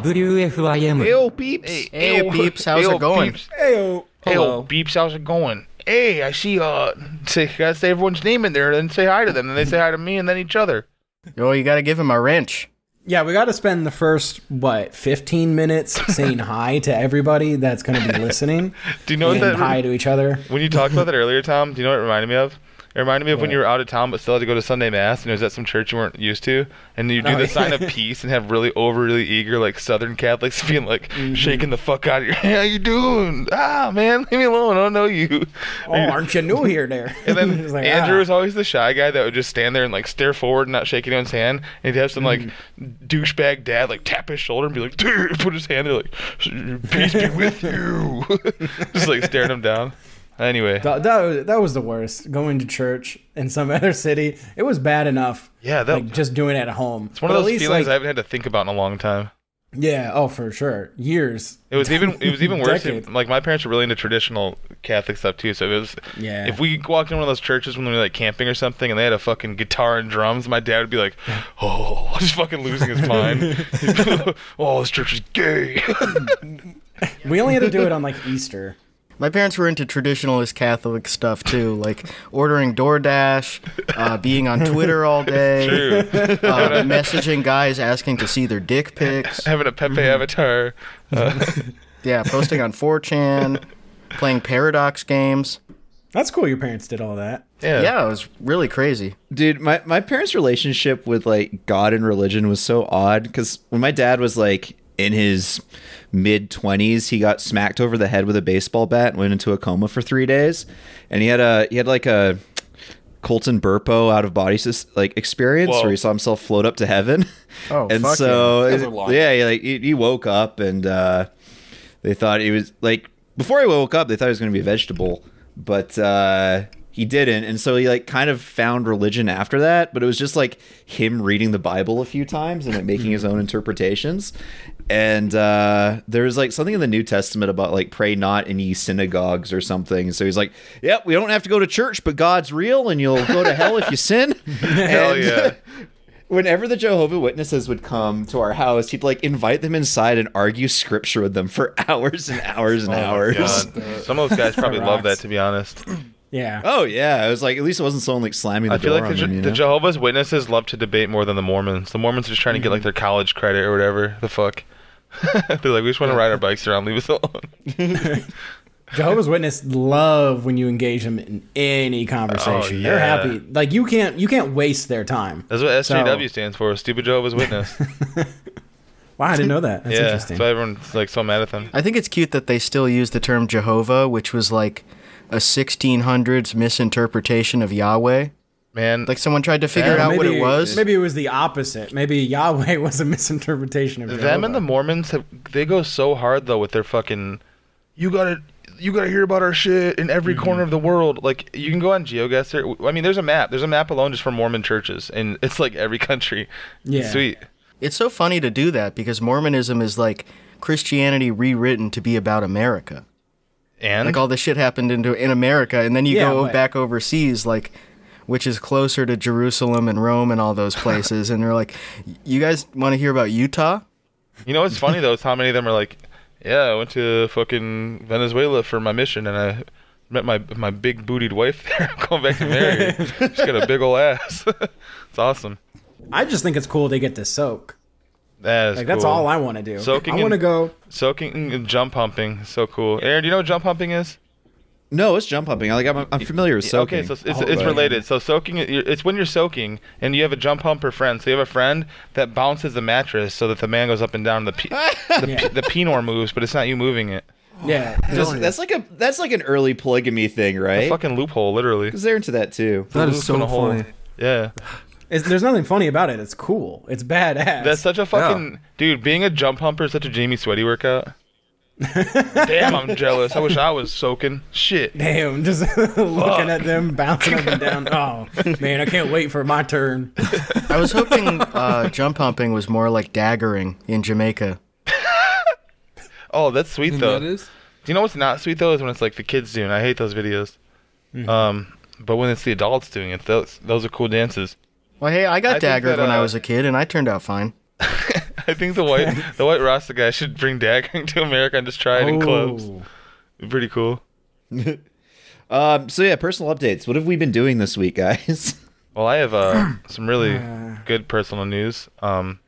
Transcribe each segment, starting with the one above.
WFIM Ayo, beeps. Hey, beeps, how's it going? Beeps. Heyo. Ayo, beeps, how's it going? Hey, I see. Uh, say, gotta say everyone's name in there, then say hi to them. Then they say hi to me, and then each other. Oh, you gotta give him a wrench. Yeah, we got to spend the first what 15 minutes saying hi to everybody that's going to be listening. Do you know what that? hi to each other. When you talked about that earlier, Tom, do you know what it reminded me of? It reminded me of when you were out of town but still had to go to Sunday mass, and it was at some church you weren't used to, and you do Oh, the sign of peace and have really overly eager like Southern Catholics being like Mm-hmm. shaking the fuck out of you. Hey, how you doing? Ah, man, leave me alone. I don't know you. Oh, aren't you new here there? And then like, Andrew ah. was always the shy guy that would just stand there and like stare forward and not shake anyone's hand. And he'd have some like Mm. douchebag dad like tap his shoulder and be like, dude, put his hand there like, peace be with you. just like staring him down. Anyway, That, that, was, that was the worst. Going to church in some other city, it was bad enough. yeah, that, like just doing it at home. it's one of those feelings I haven't had to think about in a long time. yeah, oh for sure, years. It was even it was even worse. Decades. Like my parents were really into traditional Catholic stuff too. So it was Yeah. if we walked in one of those churches when we were like camping or something, and they had a fucking guitar and drums, my dad would be like, "Oh, just fucking losing his mind. oh, this church is gay." We only had to do it on like Easter. My parents were into traditionalist Catholic stuff too, like ordering DoorDash, uh, being on Twitter all day, True. uh, messaging guys asking to see their dick pics. Having a Pepe avatar. Uh, Yeah, posting on 4chan, playing Paradox games. That's cool. Your parents did all that. yeah. Yeah, it was really crazy. Dude, my, my parents' relationship with like God and religion was so odd because when my dad was like in his mid 20s, he got smacked over the head with a baseball bat and went into a coma for three days. And he had a he had like a Colton Burpo out of body like experience Whoa. where he saw himself float up to heaven. Oh, and so yeah. Those are long. yeah, he, like he, he woke up and uh, they thought he was like before he woke up they thought he was going to be a vegetable, but uh, he didn't, and so he like kind of found religion after that. But it was just like him reading the Bible a few times and making his own interpretations. And uh, there's like something in the New Testament about like pray not in ye synagogues or something. So he's like, "Yep, we don't have to go to church, but God's real, and you'll go to hell if you sin." Hell And- yeah. whenever the Jehovah Witnesses would come to our house, he'd like invite them inside and argue scripture with them for hours and hours and hours. Oh God. Some of those guys probably love that, to be honest. Yeah. Oh yeah, it was like at least it wasn't someone like slamming the I feel door like on the, them. Je- You the? Jehovah's Witnesses love to debate more than the Mormons. The Mormons are just trying to get like their college credit or whatever. The fuck. They're like, we just want to ride our bikes around, leave us alone. Jehovah's Witness love when you engage them in any conversation. Oh, They're happy. Like you can't you can't waste their time. That's what SJW So- stands for. Stupid Jehovah's Witness. Wow, I didn't know that. That's yeah, interesting. so everyone's like so mad at them. I think it's cute that they still use the term Jehovah, which was like a 1600s misinterpretation of Yahweh. Man, Like someone tried to figure Yeah, out what it was. Maybe it was the opposite. Maybe Yahweh was a misinterpretation of them and the Mormons, have, they go so hard though with their fucking. You gotta, you gotta hear about our shit in every Mm-hmm. corner of the world. Like you can go on GeoGuessr. I mean, there's a map. There's a map alone just for Mormon churches, and it's like every country. Yeah. Sweet. It's so funny to do that because Mormonism is like Christianity rewritten to be about America. And Like all this shit happened into in America, and then you Yeah, go but- back overseas, like which is closer to Jerusalem and Rome and all those places, and they're like, "You guys want to hear about Utah?" You know what's funny though is how many of them are like, yeah, I went to fucking Venezuela for my mission and I met my my big bootied wife there. I'm going back to marry. her. She's got a big old ass. it's awesome. I just think it's cool they get to soak. That is Like that's all I want to do. Soaking I want to go. Soaking and jump humping, so cool. Aaron, do you know what jump humping is? No, it's jump humping. Like I'm, I'm familiar with soaking. Okay, so it's, it's, Oh, it's related. So soaking, it's when you're soaking and you have a jump humper friend. So you have a friend that bounces the mattress so that the man goes up and down. The pe- the, Yeah. pe- the penor moves, but it's not you moving it. Yeah. Just- that's like a that's like an early polygamy thing, right? A right? fucking loophole, literally. Because they're into that too. That is Loop so in hole. funny. Yeah. It's, there's nothing funny about it. It's cool. It's badass. That's such a fucking dude. Being a jump humper is such a Jamie Sweaty workout. Damn, I'm jealous. I wish I was soaking. Shit. Damn, just looking at them bouncing up and down. Oh man, I can't wait for my turn. I was hoping uh, jump humping was more like daggering in Jamaica. Oh, that's sweet And though. that is? Do you know what's not sweet though? Is when it's like the kids doing. it. I hate those videos. Mm-hmm. Um, but when it's the adults doing it, those those are cool dances. Well, hey, I got I daggered that, when I uh, was a kid, and I turned out fine. I think the white the white Rasta guy should bring daggering to America and just try it in clubs. Oh. Pretty cool. Um, so yeah, personal updates. What have we been doing this week, guys? Well, I have uh, some really good personal news. Um,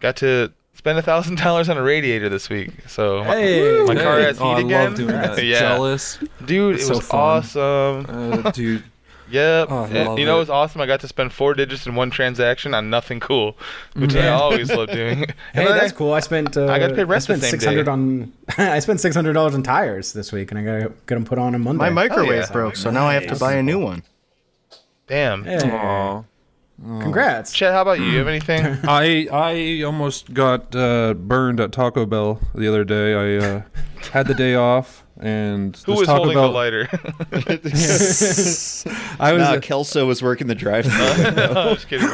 got to spend a thousand dollars on a radiator this week. So my, Hey. my car Hey. has heat oh, I again. love doing that. yeah, Jealous. dude, it So was fun. awesome. Uh, dude. Yep. Oh, And you know, it. it was awesome. I got to spend four digits in one transaction on nothing cool, which I always love doing. Hey, And that's I- cool. I spent. Uh, I got paid rent I spent the same six hundred day. on. I spent six hundred dollars on tires this week, and I got to get them put on on Monday. My microwave yeah. broke, so now I have to buy a new one. Damn. Hey, Aw. congrats. Chet, how about you? You have anything? I I almost got uh, burned at Taco Bell the other day. I uh, had the day off, and Who was holding Bell, the lighter? I was, Nah, Kelso was working the drive-thru. I'm just kidding.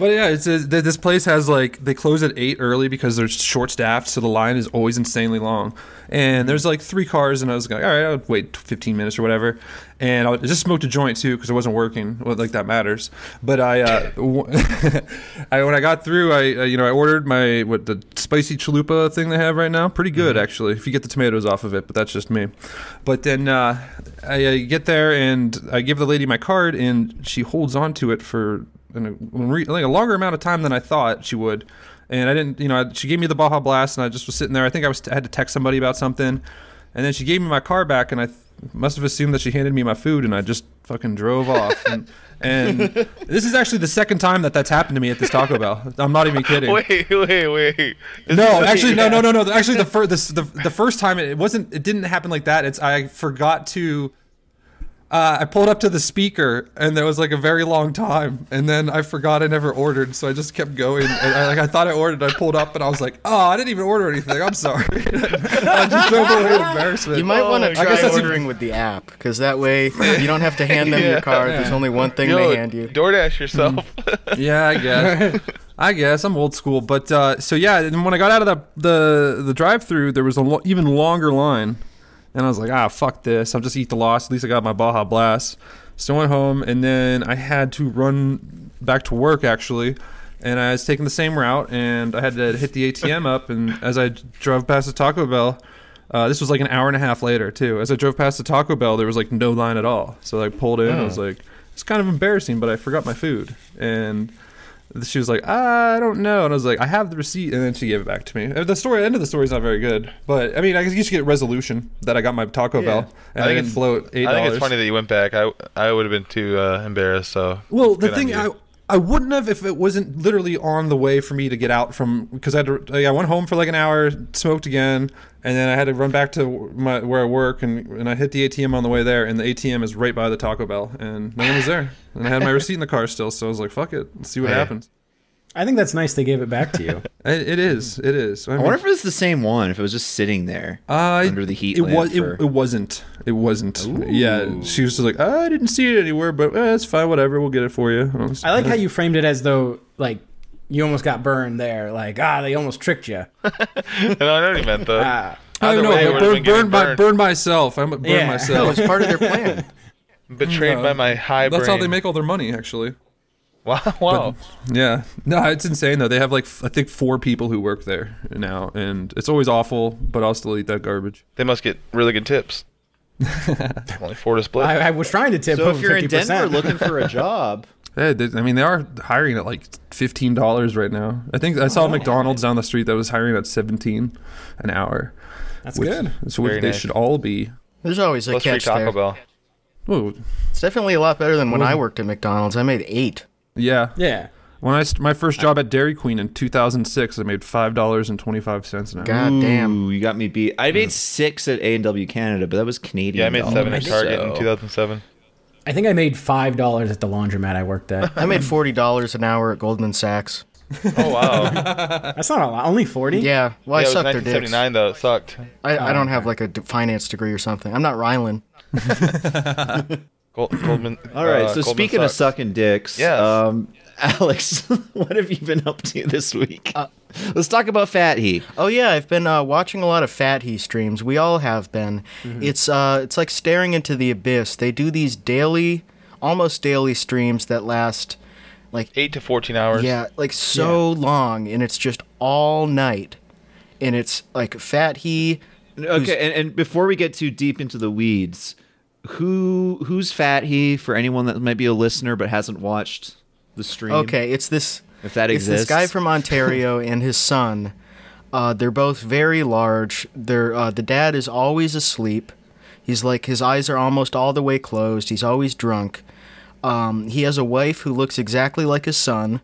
But yeah, it's th- this place has like they close at eight early because they're short staffed, so the line is always insanely long. And there's like three cars, and I was like, all right, I'll wait 15 minutes or whatever. And I just smoked a joint too because it wasn't working. Well, like that matters. But I, uh, I when I got through, I uh, you know I ordered my what the spicy chalupa thing they have right now. Pretty good actually, if you get the tomatoes off of it. But that's just me. But then uh, I uh, get there and I give the lady my card, and she holds on to it for an, a, like a longer amount of time than I thought she would. And I didn't, you know, I, she gave me the Baja Blast, and I just was sitting there. I think I was I had to text somebody about something, and then she gave me my car back, and I th- must have assumed that she handed me my food, and I just fucking drove off. And, and this is actually the second time that that's happened to me at this Taco Bell. I'm not even kidding. Wait, wait, wait. This No, actually, no, no, no, no. Actually, the first, this, the the first time it wasn't, it didn't happen like that. It's I forgot to. Uh, I pulled up to the speaker, and there was like a very long time, and then I forgot I never ordered, so I just kept going. And I, like I thought I ordered, I pulled up, and I was like, "Oh, I didn't even order anything. I'm sorry." I just drove away in embarrassment. You might Oh want to try I guess that's ordering with the app, because that way you don't have to hand them Yeah. your card. There's only one thing Yo, they hand you. DoorDash yourself. yeah, I guess. I guess I'm old school, but uh, so yeah. And when I got out of the the, the drive-through, there was a lo- even longer line, and I was like, ah, fuck this. I'll just eat the loss. At least I got my Baja Blast. So I went home, and then I had to run back to work actually, and I was taking the same route, and I had to hit the ATM up, and as I drove past the Taco Bell. Uh, this was like an hour and a half later too. As I drove past the Taco Bell, there was like no line at all. So I pulled in. I was like, "It's kind of embarrassing," but I forgot my food, and she was like, I don't know, and I was like, I have the receipt, and then she gave it back to me. The story, end of the story is not very good, but I mean, I guess you should get resolution that I got my Taco Bell and I, think didn't it's- float eight I think it's funny that you went back. I I would have been too uh, embarrassed. So Well, the thing. I I wouldn't have if it wasn't literally on the way for me to get out from because I had to, like, I went home for like an hour, smoked again, and then I had to run back to my where I work and and I hit the ATM on the way there, and the ATM is right by the Taco Bell, and no one was there, and I had my receipt in the car still, so I was like, fuck it, let's see what Hey. happens. I think that's nice they gave it back to you. It, it is, it is. I, I mean, wonder if it's the same one. If it was just sitting there Uh, under the heat it was. It, for- it wasn't. It wasn't. Yeah, she was just like, I didn't see it anywhere, but eh, it's fine. Whatever, we'll get it for you. I was- I like how you framed it as though like you almost got burned there. Like ah, they almost tricked you. no, I know what you meant though. Ah, I don't know. way, I it would've been burned, getting burned, my, burned. burned myself. I burned Yeah. No, myself. it's part of their plan. Betrayed by my high That's brain. how they make all their money, actually. Wow, wow. Yeah. No, it's insane though. They have like I think four people who work there now, and it's always awful. But I'll still eat that garbage. They must get really good tips. Only four to split. I, I was trying to tip. So if you're in 50%. Denver looking for a job, Hey, they, I mean, they are hiring at like fifteen dollars right now. I think I saw oh, McDonald's down the street that was hiring at seventeen an hour. that's which, good. So which Very they nice. should all be. There's always a Plus free catch Taco there. Bell. Oh, It's definitely a lot better than when I worked at McDonald's. I made eight. yeah. Yeah. When I st- my first job at Dairy Queen in 2006, I made five dollars and twenty five cents an hour. God damn. Ooh, you got me beat. I made six at A and W Canada, but that was Canadian. Yeah, I made seven at dollars, Target in 2007. I think I made five dollars at the laundromat I worked at. I made forty dollars an hour at Goldman Sachs. Oh wow. That's not a lot. Only forty. Yeah, well, I yeah, it was sucked their dicks. 1979 though. It sucked. I, I don't have like a finance degree or something. I'm not Rylan. Gold, Goldman. All right. uh, so Goldman speaking of sucking dicks, Yes. um, Alex, what have you been up to this week? Uh, Let's talk about Fat He. Oh yeah, I've been uh, watching a lot of Fat He streams. We all have been. It's uh, it's like staring into the abyss. They do these daily, almost daily streams that last like Eight to fourteen hours. yeah, like so long, and it's just all night, and it's like Fat He. Okay, and, and before we get too deep into the weeds, who who's Fat He for anyone that might be a listener but hasn't watched the stream? Okay, it's this. If that it's this guy from Ontario and his son. Uh, they're both very large. They're uh, the dad is always asleep. He's like his eyes are almost all the way closed. He's always drunk. Um, he has a wife who looks exactly like his son,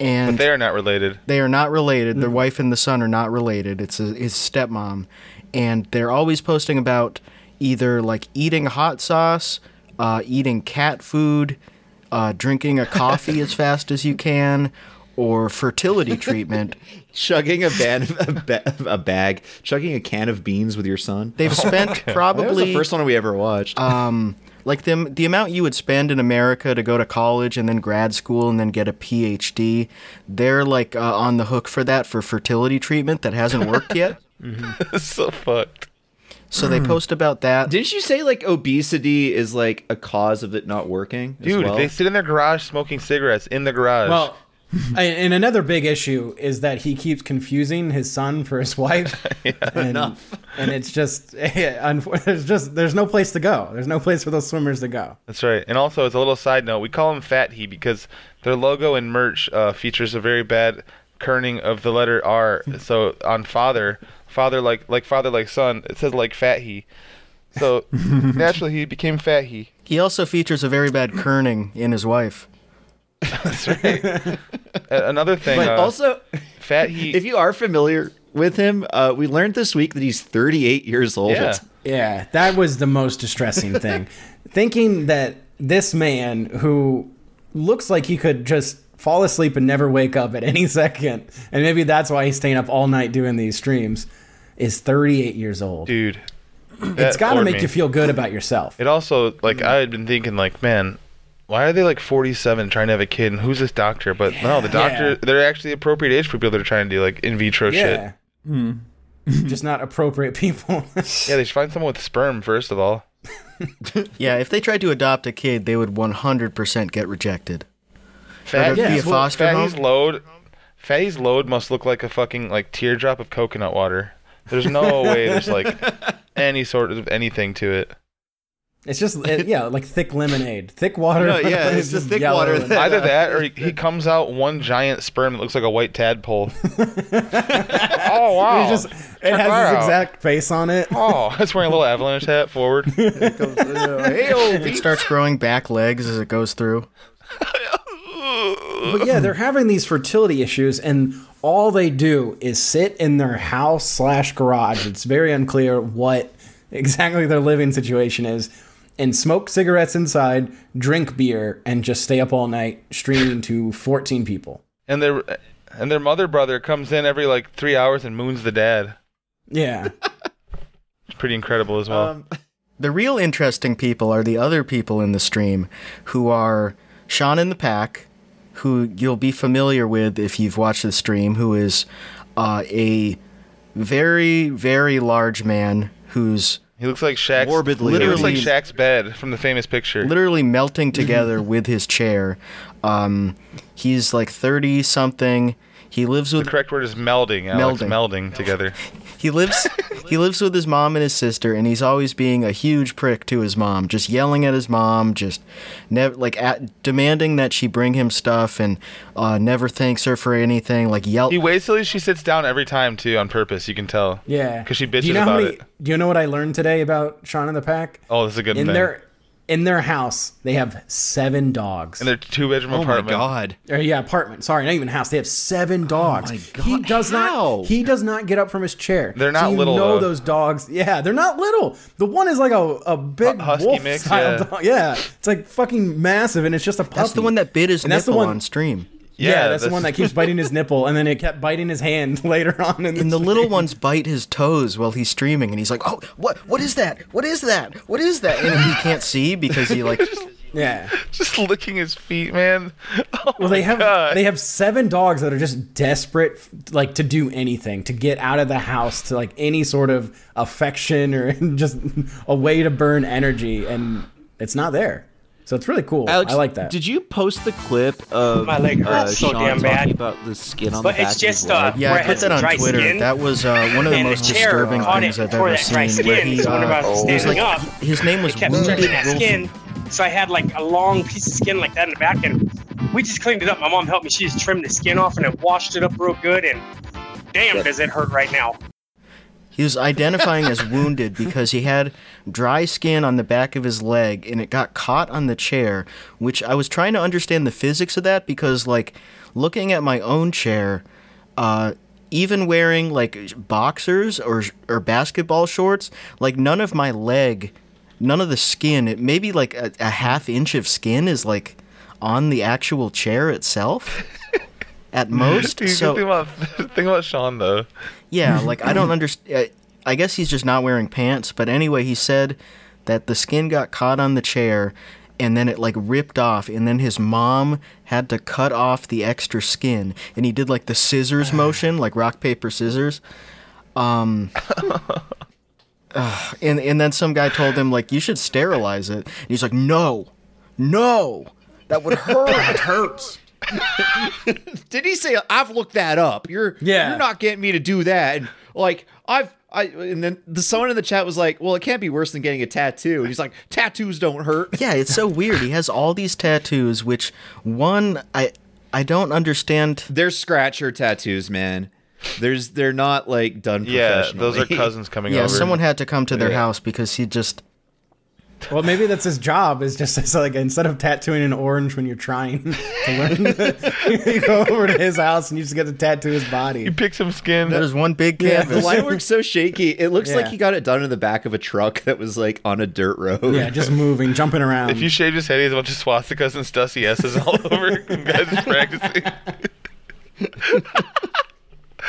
and But they are not related. They are not related. Their wife and the son are not related. It's a, his stepmom, and they're always posting about either like eating hot sauce, uh, eating cat food, uh, drinking a coffee as fast as you can, or fertility treatment. chugging a, ban- a, ba- a bag, chugging a can of beans with your son. They've spent that was probably the first one we ever watched. um, like the the amount you would spend in America to go to college and then grad school and then get a PhD. They're like uh, on the hook for that for fertility treatment that hasn't worked yet. It's so fucked. So they post about that. Didn't you say like obesity is like a cause of it not working? as Dude, well? they sit in their garage smoking cigarettes in the garage. Well, and and another big issue is that he keeps confusing his son for his wife. and, enough. And it's just, unfor- there's just, there's no place to go. There's no place for those swimmers to go. That's right. And also, as a little side note, we call them Fat He because their logo and merch uh, features a very bad kerning of the letter R. so on father, father like like father like son, it says like Fat He. So naturally, he became Fat He. He also features a very bad kerning in his wife. That's right. Another thing, But uh, also, Fat He. if you are familiar with him, uh, we learned this week that he's 38 years old. yeah. Yeah, that was the most distressing thing. Thinking that this man who looks like he could just fall asleep and never wake up at any second, and maybe that's why he's staying up all night doing these streams, is 38 years old. dude. It's got to make me. you feel good about yourself. It also like mm-hmm. I had been thinking like, man, why are they like 47 trying to have a kid? And who's this doctor? But no, the doctor Yeah. they're actually appropriate age for people that are trying to do like in vitro yeah. shit. Hmm. just not appropriate people. Yeah, they should find someone with sperm first of all. Yeah, if they tried to adopt a kid, they would 100% get rejected. Fat, Or be a foster Fatty's home. load, Fatty's load must look like a fucking like teardrop of coconut water. There's no way there's like any sort of anything to it. it's just, it- yeah, like thick lemonade. Thick water. No, yeah, it's the just thick water that- Either that or he, he comes out one giant sperm that looks like a white tadpole. oh wow! It just it Check has that his out. exact face on it. Oh, it's wearing a little avalanche hat forward. It uh, starts growing back legs as it goes through. But yeah, they're having these fertility issues, and all they do is sit in their house slash garage. It's very unclear what exactly their living situation is, and smoke cigarettes inside, drink beer, and just stay up all night streaming to 14 people. and their and their mother brother comes in every like three hours and moons the dad. Yeah, It's pretty incredible as well. Um, The real interesting people are the other people in the stream who are Sean in the Pack, who you'll be familiar with if you've watched the stream, who is uh, a very, very large man who's he looks like Shaq's. Morbidly he looks like. Shaq's bed from the famous picture. literally melting together with his chair. Um, he's like 30 something. He lives with the correct word is melding. Alex, Melding. melding together. He lives he lives with his mom and his sister, and he's always being a huge prick to his mom, just yelling at his mom, just never like at, demanding that she bring him stuff, and uh, never thanks her for anything. Like yell. He waits till she sits down every time too, on purpose. You can tell. yeah. Because she Do bitches you know about many- it. Do you know what I learned today about Sean and the Pack? Oh, this is a good In thing. their in their house, they have seven dogs. in their two bedroom oh my apartment. god. Or, yeah, apartment. Sorry, not even house. They have seven oh dogs. my God, He does how? not. He does not get up from his chair. They're not so you little, Know though. those dogs? Yeah, they're not little. The one is like a, a big husky wolf mix, style yeah. dog. Yeah, it's like fucking massive, and it's just a puppy. that's the one that bit his And that's the one- on stream. Yeah, Yeah, that's, the one that keeps biting his nipple, and then it kept biting his hand later on. In the, And the little ones bite his toes while he's streaming, and he's like, "Oh, what? What is that? What is that? What is that?" And he can't see because he like Yeah. Just licking his feet, man. Oh Well, they have God. they have seven dogs that are just desperate, like to do anything, to get out of the house, to like any sort of affection or just a way to burn energy, and it's not there. So it's really cool. Alex, I like that. Did you post the clip of My leg uh, hurts so Sean damn talking bad. about the skin on But the back But it's of his just, uh, leg? Yeah, I put that on Twitter. skin. That was uh, one of the And most chair disturbing things I've ever that dry seen. Where skin, he, so whenever I was uh, it was standing like up, his name was It kept Wounded stretching that Wolf. skin. So I had like a long piece of skin like that in the back, and we just cleaned it up. My mom helped me. She just trimmed the skin off and it washed it up real good. And damn, does it hurt right now? He was identifying as wounded because he had dry skin on the back of his leg and it got caught on the chair, which I was trying to understand the physics of that because, like, looking at my own chair, uh, even wearing like boxers or or basketball shorts, like none of my leg, none of the skin, it maybe like a, a half inch of skin is like on the actual chair itself. At most, Dude, so think about think about Sean though. yeah, like I don't understand. I guess he's just not wearing pants. But anyway, he said that the skin got caught on the chair, and then it like ripped off, and then his mom had to cut off the extra skin, and he did like the scissors motion, like rock paper scissors. Um. ugh, and and then some guy told him like you should sterilize it. And he's like, no, no, that would hurt. it hurts. Did he say I've looked that up? You're Yeah. You're not getting me to do that. And like I've I and then the someone in the chat was like, well, it can't be worse than getting a tattoo. And he's like, tattoos don't hurt. Yeah, it's so weird. He has all these tattoos, which one I I don't understand. They're scratcher tattoos, man. There's they're not like done Yeah, those are cousins coming Yeah, over. Yeah, someone had to come to their Yeah. house because he just Well, maybe that's his job. Is just it's like instead of tattooing an orange when you're trying to learn, you go over to his house and you just get to tattoo his body. You body. pick some skin. there's one big Yeah. The canvas. line works so shaky. It looks like he got it done in the back of a truck that was like on a dirt road. Yeah, just moving, jumping around. if you shaved his head, he has a bunch of swastikas and Stussy S's all over. guys just practicing.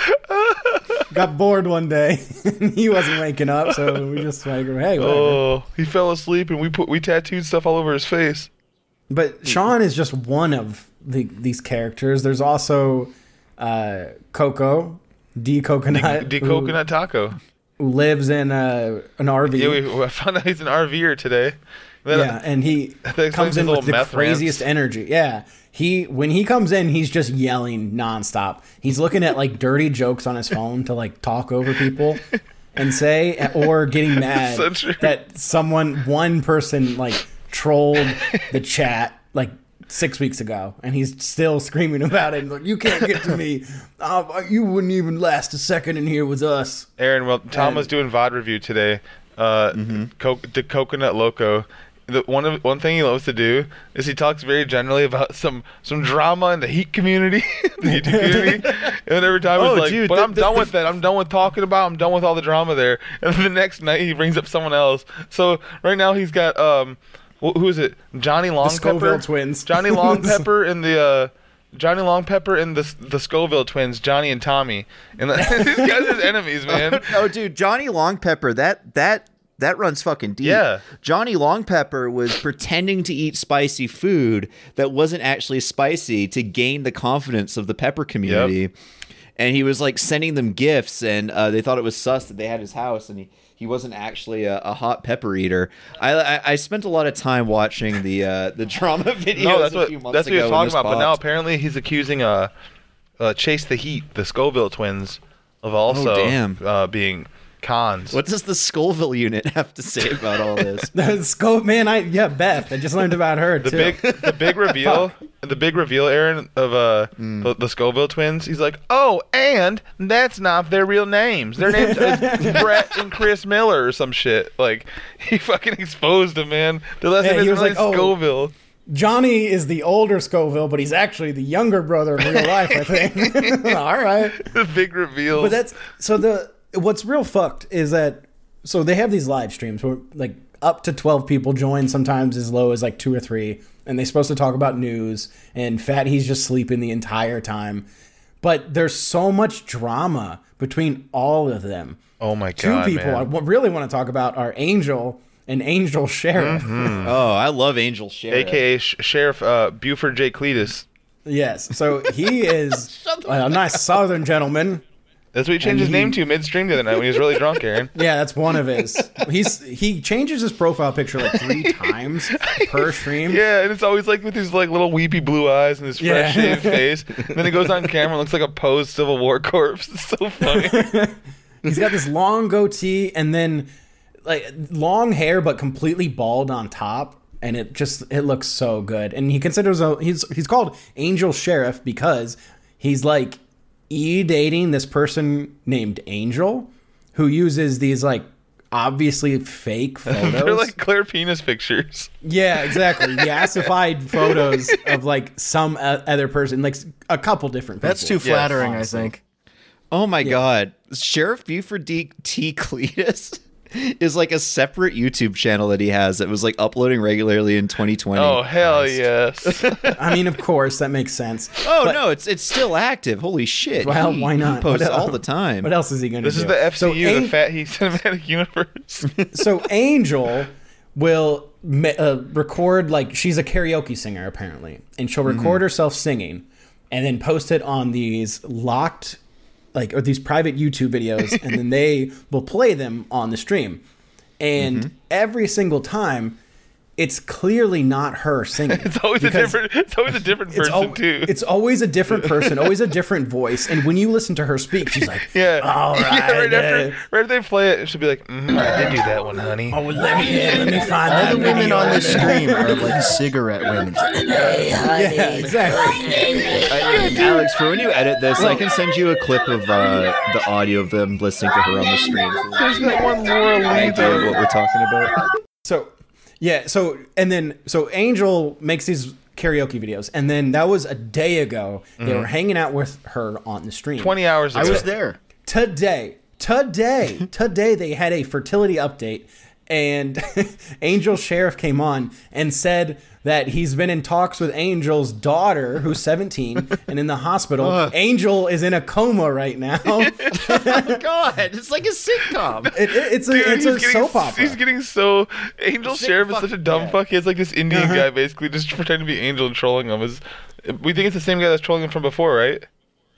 got bored one day, he wasn't waking up, so we just like, hey, whatever. Oh, he fell asleep and we put we tattooed stuff all over his face. But Sean is just one of the, these characters. There's also uh, Coco, D Coconut, who- coconut taco. who lives in uh, an RV. Yeah, we, I found out he's an RVer today. Then yeah, and he comes in with the craziest rants. energy. Yeah, he when he comes in, he's just yelling nonstop. He's looking at like dirty jokes on his phone to like talk over people and say, or getting mad So that someone, one person, like trolled the chat like six weeks ago, and he's still screaming about it. Like, you can't get to me. Uh, you wouldn't even last a second in here with us. Aaron, well, Tom And- was doing VOD review today. Uh, co- the Coconut Loco. The one of one thing he loves to do is he talks very generally about some some drama in the Heat community, the Heat community, and every time Oh, he's like, dude, "But the- I'm the- done the- with that. I'm done with talking about. I'm done with all the drama there." And the next night he brings up someone else. So right now he's got um, wh- who is it? Johnny Long Scoville twins. Johnny Long Pepper and the uh, Johnny Long Pepper and the the Scoville twins, Johnny and Tommy, and these guys are enemies, man. oh, dude, Johnny Longpepper, that that that runs fucking deep. Yeah. Johnny Longpepper was pretending to eat spicy food that wasn't actually spicy to gain the confidence of the pepper community. And he was like sending them gifts, and uh, they thought it was sus that they had his house, and he, he wasn't actually a, a hot pepper eater. I, I I spent a lot of time watching the uh, the drama videos. No, that's a what few months that's what he was talking about. But now apparently he's accusing uh, uh Chase the Heat, the Scoville twins, of also Oh. Uh, being cons. What does the Scoville unit have to say about all this? The scope, man. I yeah, Beth. I just learned about her the too. big the big reveal the big reveal Aaron of uh Mm. the, the Scoville twins he's like oh and that's not their real names their names is Brett and Chris Miller or some shit like he fucking exposed them man The last Yeah, name is was really like, oh. Scoville Johnny is the older Scoville, but he's actually the younger brother in real life. I think. All right, the big reveal but that's so the what's real fucked is that so they have these live streams where like up to twelve people join, sometimes as low as like two or three, and they're supposed to talk about news. And Fat he's just sleeping the entire time, but there's so much drama between all of them. oh my god Two people man. I w- really want to talk about are Angel and Angel Sheriff. oh, I love Angel Sheriff. aka Sh- Sheriff uh, Buford J. Cletus Yes. So he is a nice southern gentleman That's what he changed And his name to midstream the other night when he was really drunk, Aaron. Yeah, that's one of his. He's he changes his profile picture like three times per stream. Yeah, and it's always like with his like little weepy blue eyes and his Yeah. fresh shaved face. And then he goes on camera and looks like a posed Civil War corpse. It's so funny. He's got this long goatee and then like long hair but completely bald on top and it just it looks so good. And he considers a, he's he's called Angel Sheriff because he's like e dating this person named Angel who uses these like obviously fake photos. They're like clear penis pictures. Yeah, exactly. The photos of like some other person, like a couple different people. That's too flattering, I think. Oh my god. Sheriff Buford D. T. Cletus is like a separate YouTube channel that he has that was like uploading regularly in 2020. Oh hell yes! I mean, of course, that makes sense. Oh But- no, it's it's still active. Holy shit. Well, He- why he not? posts What all the time. What else is he going to do? This is the FCU, So, the An- Fat Heat Cinematic Universe. so Angel will ma- uh, record like she's a karaoke singer apparently, and she'll Mm-hmm. record herself singing, and then post it on these locked, like or these private YouTube videos, and then they will play them on the stream, and Mm-hmm. every single time. It's clearly not her singing. It's always a different. It's always a different person al- too. it's always a different person, always a different voice. And when you listen to her speak, she's like, yeah. all yeah, right, right after, right after they play it, she'll be like, mm, "I did do that one, honey." "Oh, let me, yeah, let me find All that the women on this stream are like cigarette women. Yeah, exactly. I- Alex, for when you edit this, I can send you a clip of uh, the audio of them listening to her on the stream. There's that one Laura Lee. idea of what we're talking about. So, yeah, so and then so Angel makes these karaoke videos, and then that was a day ago. They mm-hmm. were hanging out with her on the stream. Twenty hours. Ago. I was there. today, today, today they had a fertility update, and Angel Sheriff came on and said that he's been in talks with Angel's daughter, who's 17 and in the hospital. Angel is in a coma right now. it, God, it's like a sitcom. it- it's a, Dude, it's he's a getting, soap opera. He's getting so Angel Sick Sheriff is such a dumb yeah. fuck. He's like this Indian Uh-huh. guy basically just pretending to be Angel and trolling him. Is we think it's the same guy that's trolling him from before, right?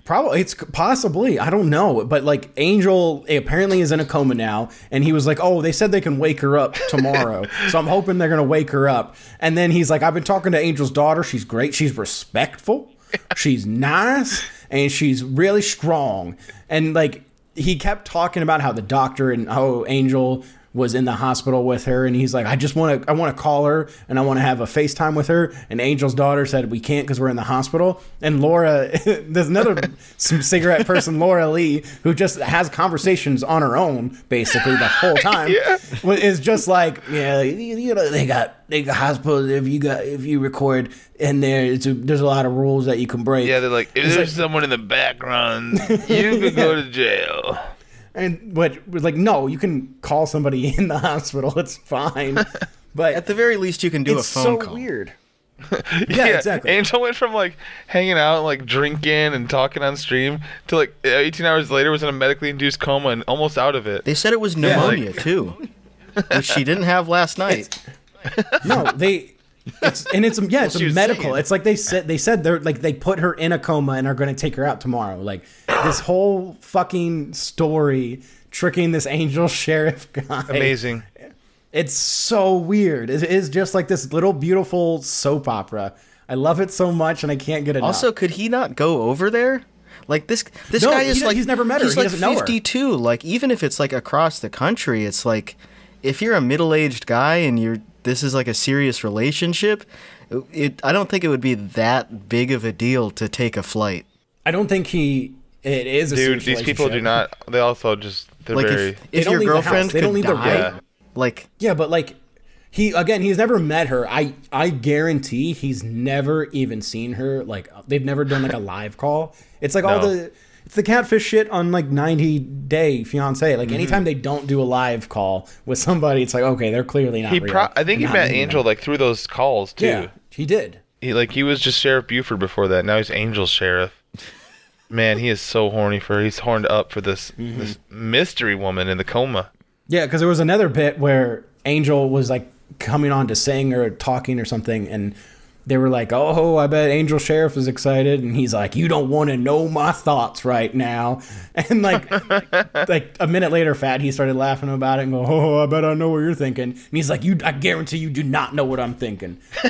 Probably it's possibly I don't know, but like Angel apparently is in a coma now, and he was like, "Oh, they said they can wake her up tomorrow, so I'm hoping they're gonna wake her up." And then he's like, "I've been talking to Angel's daughter. She's great. She's respectful. She's nice, and she's really strong." And like he kept talking about how the doctor and how Angel was in the hospital with her and he's like I just want to I want to call her and I want to have a FaceTime with her. And Angel's daughter said we can't cuz we're in the hospital. And Laura there's another cigarette person Laura Lee who just has conversations on her own basically the whole time. Yeah. is just like yeah you, you know they got they got hospitals if you got if you record in there it's a, there's a lot of rules that you can break. Yeah, they're like, if It's there's like- someone in the background, you could go to jail. And but was like no you can call somebody in the hospital it's fine but At the very least, you can do it's a phone call. It's so call. weird. Yeah, exactly. Angel went from like hanging out, like drinking and talking on stream, to like uh, 18 hours later was in a medically induced coma and almost out of it. They said it was pneumonia too, which she didn't have last night. No, they. It's and it's yeah, it's medical. It's like they said they said they're like they put her in a coma and are going to take her out tomorrow. Like this whole fucking story tricking this angel sheriff guy. Amazing. It's so weird. It is just like this little beautiful soap opera. I love it so much and I can't get enough. Also, could he not go over there? Like this, this No, guy is like he's never met her. He's He like doesn't know her. fifty-two. Like even if it's like across the country, it's like if you're a middle-aged guy and you're this is like a serious relationship. It, I don't think it would be that big of a deal to take a flight. I don't think he it is a Dude, serious these people do not. They also just. They're Like very. if, if don't your leave the house. girlfriend They don't could leave the die, room. like Yeah, but like he again, he's never met her. I I guarantee he's never even seen her. Like they've never done like a live call. It's like all the it's the catfish shit on like 90 Day Fiance. Mm-hmm. Like anytime they don't do a live call with somebody, it's like okay, they're clearly not. he real. I think he They're not met Angel like through those calls too. Yeah, he did. He like he was just Sheriff Buford before that. Now he's Angel Sheriff. Man, he is so horny for. He's horned up for this Mm-hmm. this mystery woman in the coma. Yeah, because there was another bit where Angel was like coming on to sing or talking or something, and they were like, "Oh, I bet Angel Sheriff is excited," and he's like, "You don't want to know my thoughts right now." And like, like a minute later, Fat he started laughing about it and go, "Oh, I bet I know what you're thinking." And he's like, "You, I guarantee you do not know what I'm thinking."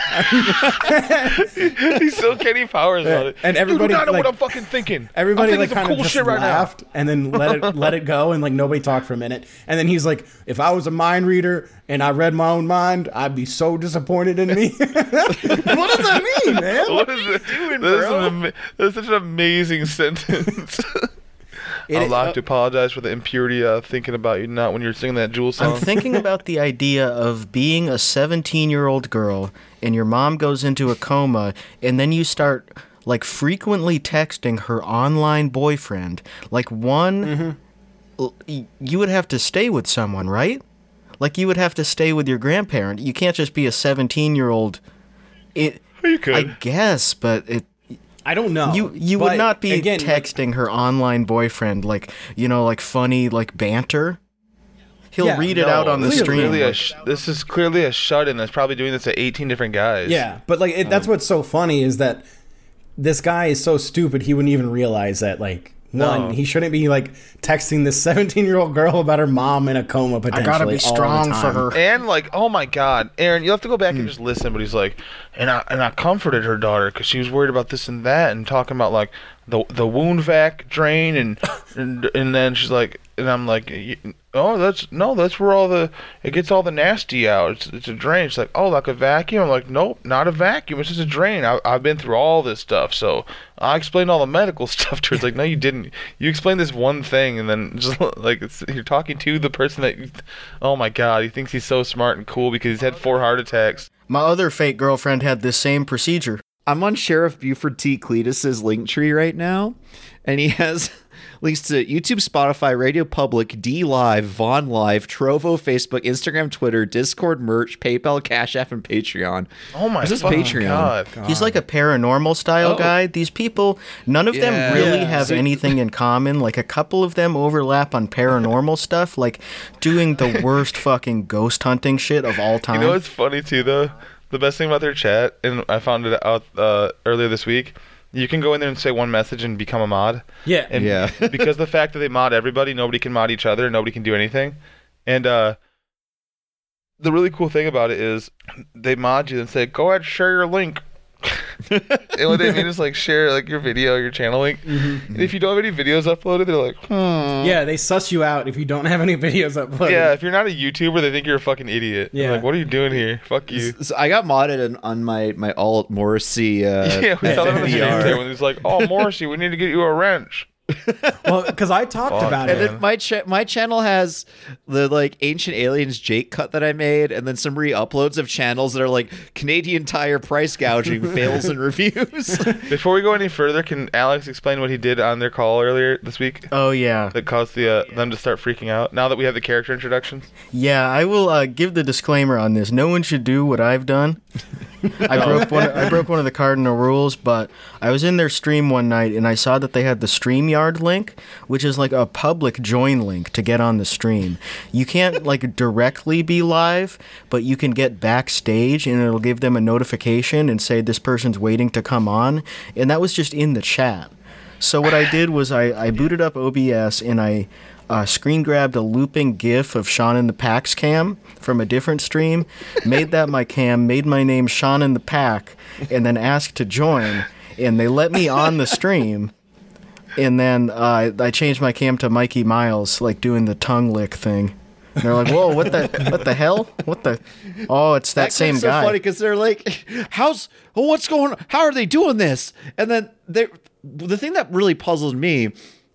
He's so Kenny Powers on it. And you everybody, do not know like- what I'm fucking thinking. Everybody I'm like kind some of cool just right laughed and then let it let it go and like nobody talked for a minute. And then he's like, "If I was a mind reader and I read my own mind, I'd be so disappointed in me." what does that mean, man? now. What is it? doing, That is bro? an ama- that's such an amazing sentence. It- I'd like uh, to apologize for the impurity of thinking about you not when you're singing that Jewel song. I'm thinking about the idea of being a 17 year old girl and your mom goes into a coma and then you start like frequently texting her online boyfriend. Like one, mm-hmm. l- y- you would have to stay with someone, right? Like you would have to stay with your grandparent. You can't just be a 17 year old. It, you could. I guess, but it I don't know. you you But would not be again, like, texting her online boyfriend like you know like funny like banter. He'll Yeah, read it No, out on the this stream. a like- sh- this is clearly a shut-in that's probably doing this to 18 different guys. Yeah, but like it, that's oh. what's so funny is that this guy is so stupid he wouldn't even realize that like one No. he shouldn't be like texting this 17 year old girl about her mom in a coma potentially. I potentially. gotta be strong for her. And like, oh my God, Aaron, you have to go back Hmm. and just listen. But he's like, and I and I comforted her daughter because she was worried about this and that, and talking about like the the wound vac drain, and and and then she's like, and I'm like, oh, that's no, that's where all the it gets all the nasty out. It's it's a drain. It's like, oh, like a vacuum. I'm like, nope, not a vacuum. It's just a drain. I, I've been through all this stuff, so I explained all the medical stuff to her. It's like, no, you didn't. You explained this one thing, and then just like it's, you're talking to the person that. You, oh my God, he thinks he's so smart and cool because he's had four heart attacks. My other fake girlfriend had this same procedure. I'm on Sheriff Buford T. Cletus's link tree right now, and he has links to YouTube, Spotify, Radio Public, DLive, Vaughn Live, Trovo, Facebook, Instagram, Twitter, Discord, merch, PayPal, Cash App, and Patreon. Oh my This is fucking Patreon. God. He's like a paranormal style Oh. guy. These people, none of Yeah. them really Yeah. have So- anything in common. Like a couple of them overlap on paranormal stuff, like doing the worst fucking ghost hunting shit of all time. You know what's funny too, though? The best thing about their chat, and I found it out uh, earlier this week. You can go in there and say one message and become a mod. Yeah. And Yeah. because the fact that they mod everybody, nobody can mod each other, nobody can do anything. And uh, the really cool thing about it is they mod you and say, "Go ahead, share your link." And what they mean is like share like your video, your channel link. And if you don't have any videos uploaded, they're like, hmm. yeah, they suss you out if you don't have any videos uploaded. Yeah, if you're not a YouTuber, they think you're a fucking idiot. They're Yeah. like, what are you doing here? Fuck you. So I got modded on, on my my alt Morrissey. Uh, yeah, we saw that on the stream FNDR. today when he's like, "Oh, Morrissey, we need to get you a wrench." Well, because I talked Fuck, about And it. then my cha- my channel has the like ancient aliens Jake cut that I made, and then some re-uploads of channels that are like Canadian Tire price gouging fails and reviews. Before we go any further, can Alex explain what he did on their call earlier this week oh yeah, that caused the uh, them to start freaking out? Now that we have the character introductions, yeah. I will uh, give the disclaimer on this. No one should do what I've done. I broke one. I broke one of the cardinal rules, but I was in their stream one night and I saw that they had the Streamyard link, which is like a public join link to get on the stream. You can't like directly be live, but you can get backstage and it'll give them a notification and say this person's waiting to come on, and that was just in the chat. So what I did was I, I booted up OBS and I uh, screen grabbed a looping GIF of Sean in the Pack's cam from a different stream, made that my cam, made my name Sean in the Pack, and then asked to join. And they let me on the stream. And then uh, I changed my cam to Mikey Miles, like doing the tongue lick thing. And they're like, "Whoa, what the, what the hell? What the? Oh, it's that, same clip's guy." so funny because they're like, "How's what's going? on? How are they doing this?" And then they, the thing that really puzzled me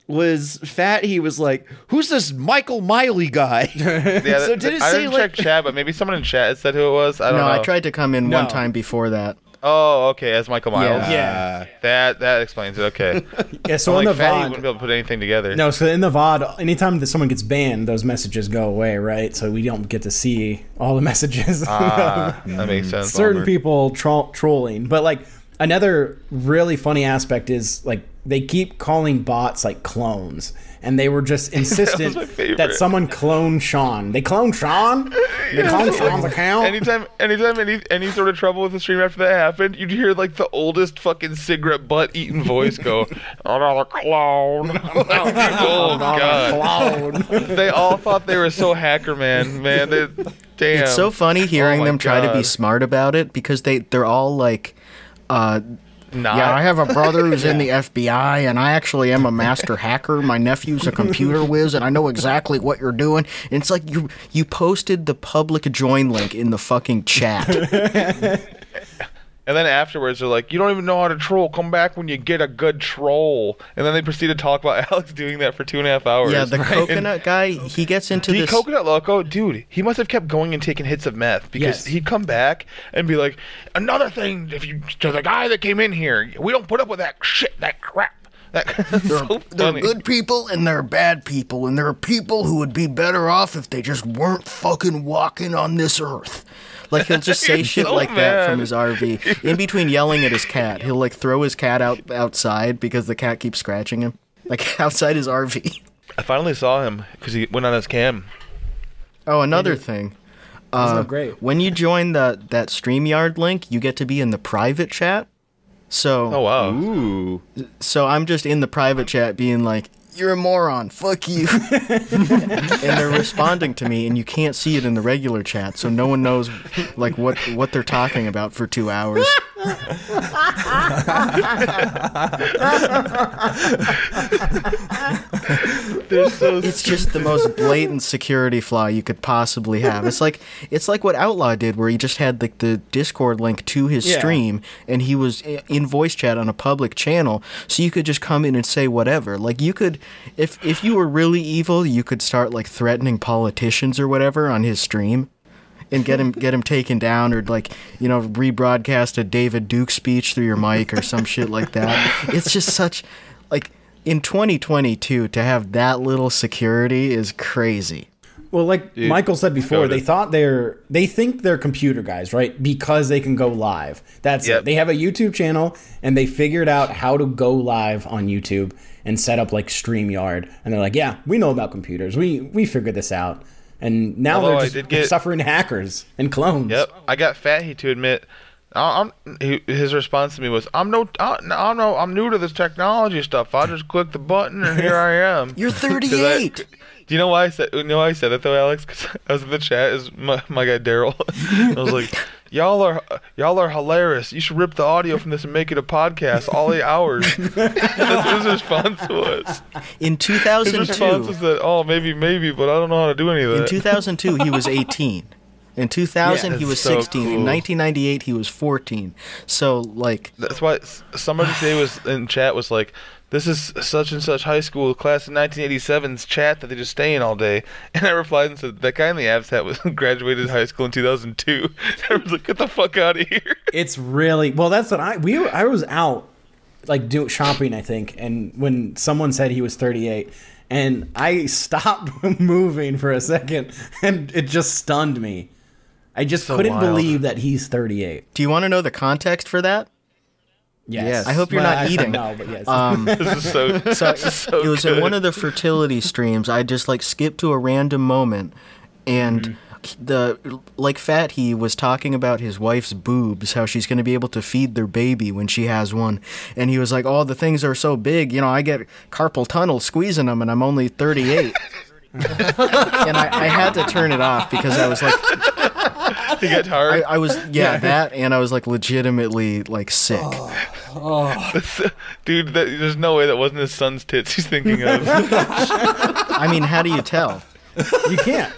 was Fat. He was like, "Who's this Michael Miley guy?" yeah, so did it I say didn't like? check chat, but maybe someone in chat said who it was. I don't No, know. I tried to come in one time before that. Oh, okay, as Michael Miles. Yeah. That that explains it. Okay. Yeah, so I'm in like, the Fatty VOD, wouldn't be able to put anything together. No, so in the VOD, anytime that someone gets banned, those messages go away, right? So we don't get to see all the messages. Ah, that makes sense. Certain Bummer. people tro- trolling, but like another really funny aspect is like they keep calling bots like clones and they were just insistent my favorite. that someone clone Sean. They clone Sean. They clone Sean's account. Anytime, anytime, any any sort of trouble with the stream after that happened, you'd hear like the oldest fucking cigarette butt eating voice go, "Another clone." I'm like, oh god! Clone. They all thought they were so hacker man, man. They, damn. It's so funny hearing Oh my them try to be smart about it because they they're all like, uh, Not, yeah, I have a brother who's in the FBI, and I actually am a master hacker. My nephew's a computer whiz, and I know exactly what you're doing. And it's like you you posted the public join link in the fucking chat. And then afterwards, they're like, "You don't even know how to troll. Come back when you get a good troll." And then they proceed to talk about Alex doing that for two and a half hours. yeah, the And coconut guy, he gets into The this. coconut loco, dude, he must have kept going and taking hits of meth because Yes. he'd come back and be like, "Another thing, if you to the guy that came in here, we don't put up with that shit, that crap." That They're, so they're good people and they're bad people, and there are people who would be better off if they just weren't fucking walking on this earth. Like he'll just say shit so like that from his RV. In between yelling at his cat, he'll like throw his cat out outside because the cat keeps scratching him, like outside his RV. I finally saw him because he went on his cam. Oh, another thing. Uh, great? When you join the that Streamyard link, you get to be in the private chat. So Oh wow! Ooh. so I'm just in the private chat being like, "You're a moron, fuck you," and they're responding to me, and you can't see it in the regular chat, so no one knows like what what they're talking about for two hours. So It's just the most blatant security flaw you could possibly have. It's like it's like what Outlaw did, where he just had like the Discord link to his Yeah. stream, and he was eh, in voice chat on a public channel, so you could just come in and say whatever. Like you could, if if you were really evil, you could start like threatening politicians or whatever on his stream. And get him get him taken down, or like you know rebroadcast a David Duke speech through your mic or some shit like that. It's just such like in 2022 to have that little security is crazy. Well, like Michael said before, they thought they're they think they're computer guys, right? Because they can go live. That's Yep. it. They have a YouTube channel and they figured out how to go live on YouTube and set up like StreamYard. And they're like, "Yeah, we know about computers. We we figured this out." And now Although they're just get- suffering hackers and clones. Yep, I got Fatty to admit. I'm, he, his response to me was, "I'm no, I, I'm no, I'm new to this technology stuff. I just click the button and here I am." You're 'Cause I- 38. Do you know why I said? You know why I said that though, Alex? Because I was in the chat as my, my guy Daryl. I was like, "Y'all are, y'all are hilarious. You should rip the audio from this and make it a podcast. All eight hours." That's what his response was. In His response 2002, was that, "Oh, maybe, maybe, but I don't know how to do any of in that." 2002 he was 18. In 2000 Yeah, he was so 16. In 1998 he was 14. So like That's why somebody today was in chat was like, "This is such and such high school class of 1987's chat that they just stay in all day." And I replied and said, "That guy in the abs hat was graduated high school in 2002." I was like, "Get the fuck out of here!" It's really well. That's what I we I was out like doing shopping, I think, and when someone said he was 38, and I stopped moving for a second, and it just stunned me. I just So couldn't wild. believe that he's 38. do you want to know the context for that? Yes. Yes. I hope you're Well, not actually, eating. No, but yes. Um This is so. so, so it was in one of the fertility streams. I just like skipped to a random moment, and Mm-hmm. the like Fat he was talking about his wife's boobs, how she's going to be able to feed their baby when she has one, and he was like, "Oh, the things are so big, you know, I get carpal tunnel squeezing them, and I'm only 38." and I, I had to turn it off because I was like, You get I, hard, I was yeah that, and I was like legitimately like sick. Oh, oh. dude. That, there's no way that wasn't his son's tits he's thinking of. I mean, how do you tell? you can't.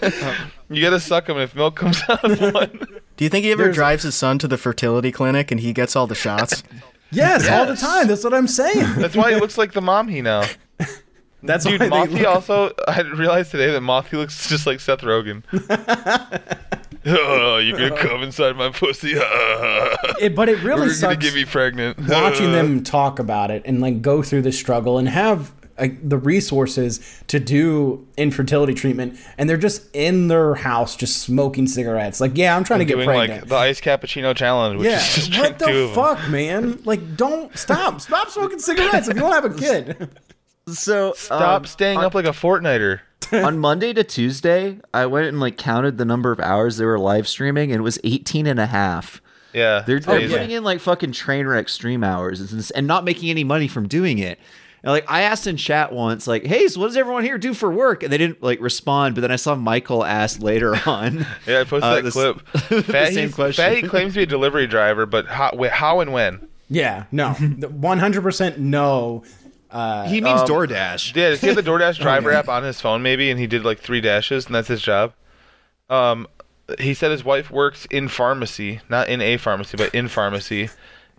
you gotta suck him, and if milk comes out of one, Do you think he ever There's- drives his son to the fertility clinic and he gets all the shots? Yes, all the time. That's what I'm saying. that's why he looks like the mom he now. That's Dude, why Mothy look- also. I realized today that Mothy looks just like Seth Rogen. oh, you gonna come inside my pussy? It, but it really We're gonna sucks. get me pregnant. watching them talk about it and like go through the struggle and have like, the resources to do infertility treatment, and they're just in their house just smoking cigarettes. Like, yeah, I'm trying to get pregnant. like the ice cappuccino challenge, which yeah, is just what drink two the fuck, man? Like, don't stop, stop smoking cigarettes if you want to have a kid. So Stop um, staying up like a fortnighter. on Monday to Tuesday, I went and like counted the number of hours they were live streaming, and it was 18 and a half. Yeah, They're, they're putting in like fucking train wreck stream hours It's and not making any money from doing it. And, like I asked in chat once, like, "Hey, so what does everyone here do for work?" And they didn't like respond. But then I saw Michael ask later on. Yeah, I posted uh, that this- clip. the Fatty, same question. Fatty claims to be a delivery driver, but how, how and when? yeah, no, 100% no. Uh, he means DoorDash. Yeah, does he have the DoorDash driver app on his phone maybe, and he did like three dashes, and that's his job? Um, he said his wife works in pharmacy, not in a pharmacy, but in pharmacy,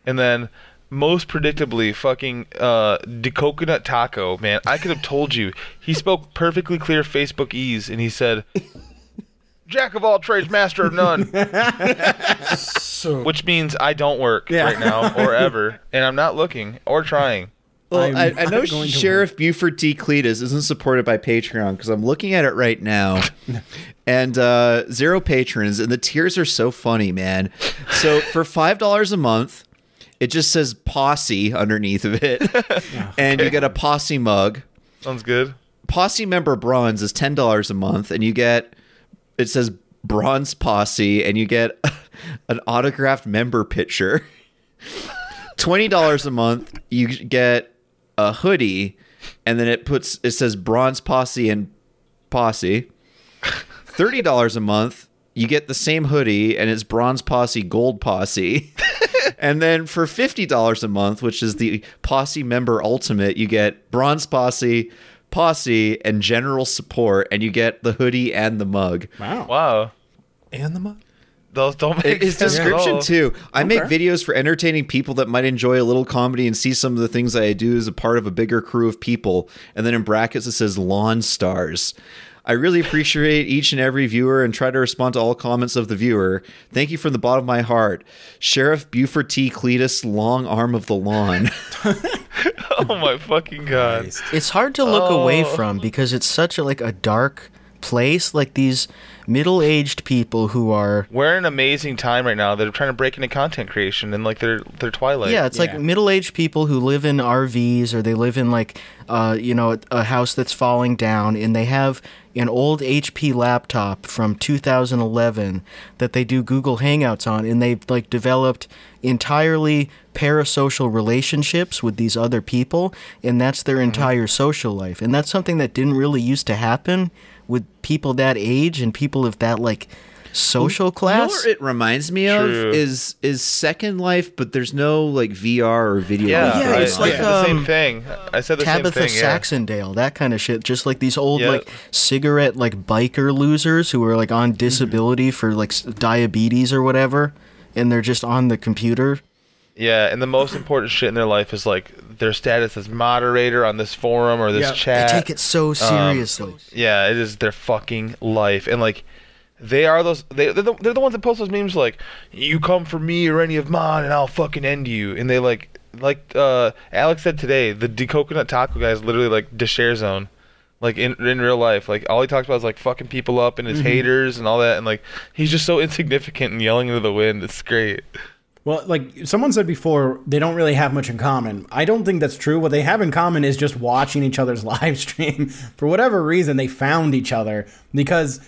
and then most predictably, fucking uh, the coconut taco man. I could have told you. He spoke perfectly clear Facebook ease, and he said. Jack of all trades, master of none. so Which means I don't work Yeah. right now or ever, and I'm not looking or trying. Well, I'm I, I know not going Sheriff Buford T. Cletus isn't supported by Patreon because I'm looking at it right now, and uh, zero patrons, and the tiers are so funny, man. So for five dollars a month, it just says posse underneath of it, and you get a posse mug. Sounds good. Posse member bronze is ten dollars a month, and you get it says bronze posse, and you get an autographed member picture. Twenty dollars a month, you get a hoodie, and then it puts it says bronze posse and posse. Thirty dollars a month, you get the same hoodie, and it's bronze posse, gold posse. and then for fifty dollars a month, which is the posse member ultimate, you get bronze posse, posse, and general support, and you get the hoodie and the mug. wow. Wow. And the mug. Those don't make His sense at description all. too. I make videos for entertaining people that might enjoy a little comedy and see some of the things that I do as a part of a bigger crew of people. And then in brackets it says lawn stars. I really appreciate each and every viewer and try to respond to all comments of the viewer. Thank you from the bottom of my heart. Sheriff Buford T. Cletus, long arm of the lawn. Oh my fucking god. It's hard to look away Oh. from because it's such a like a dark place. Like these middle-aged people who are We're in an amazing time right now. They're trying to break into content creation and like their their twilight. yeah, it's Yeah. like middle-aged people who live in RVs or they live in like uh, you know a, a house that's falling down and they have an old HP laptop from 2011 that they do Google Hangouts on and they've like developed entirely parasocial relationships with these other people and that's their entire social life and that's something that didn't really used to happen with people that age and people of that like social You know class what it reminds me True. of is is Second Life, but there's no like VR or video. Yeah, game yeah, going it's like, I said the same um, thing. I said the Tabitha same thing. Yeah. Saxondale, that kind of shit. Just like these old Yeah. like cigarette like biker losers who are like on disability for like s- diabetes or whatever, and they're just on the computer. Yeah, and the most important shit in their life is like their status as moderator on this forum or this Yeah. They They take it so seriously. Yeah, it is their fucking life, and like they are those. They they're the, they're the ones that post those memes like, "You come for me or any of mine, and I'll fucking end you." And they like like uh Alex said today, the de coconut taco guy is literally like the share zone. Like in in real life, like all he talks about is like fucking people up and his haters and all that, and like he's just so insignificant and yelling into the wind. It's great. Well, like someone said before, they don't really have much in common. I don't think that's true. What they have in common is just watching each other's live stream. For whatever reason, they found each other because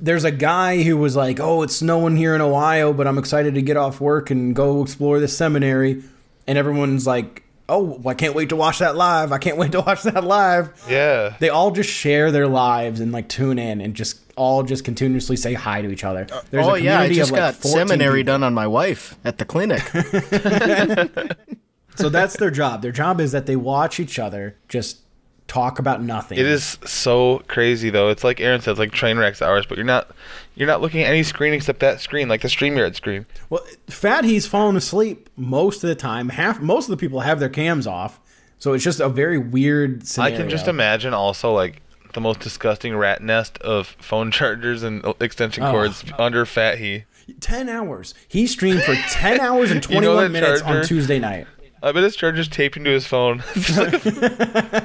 there's a guy who was like, "Oh, it's snowing here in Ohio, but I'm excited to get off work and go explore this seminary." And everyone's like, "Oh, I can't wait to watch that live. I can't wait to watch that live." Yeah. They all just share their lives and like tune in and just all just continuously say hi to each other. Uh, There's oh a yeah, I community just of, like, got 14 seminary people. done on my wife at the clinic. So that's their job. Their job is that they watch each other just talk about nothing. It is so crazy though. It's like Aaron says, like train wrecks hours, but you're not you're not looking at any screen except that screen, like the StreamYard screen. Well, Fat he's fallen asleep most of the time. Half most of the people have their cams off, so it's just a very weird scenario. I can just imagine also like the most disgusting rat nest of phone chargers and extension Oh. cords under Fat He. ten hours. He streamed for ten hours and You know one that minutes on? Tuesday night. I bet his charger's taped into his phone. It's like-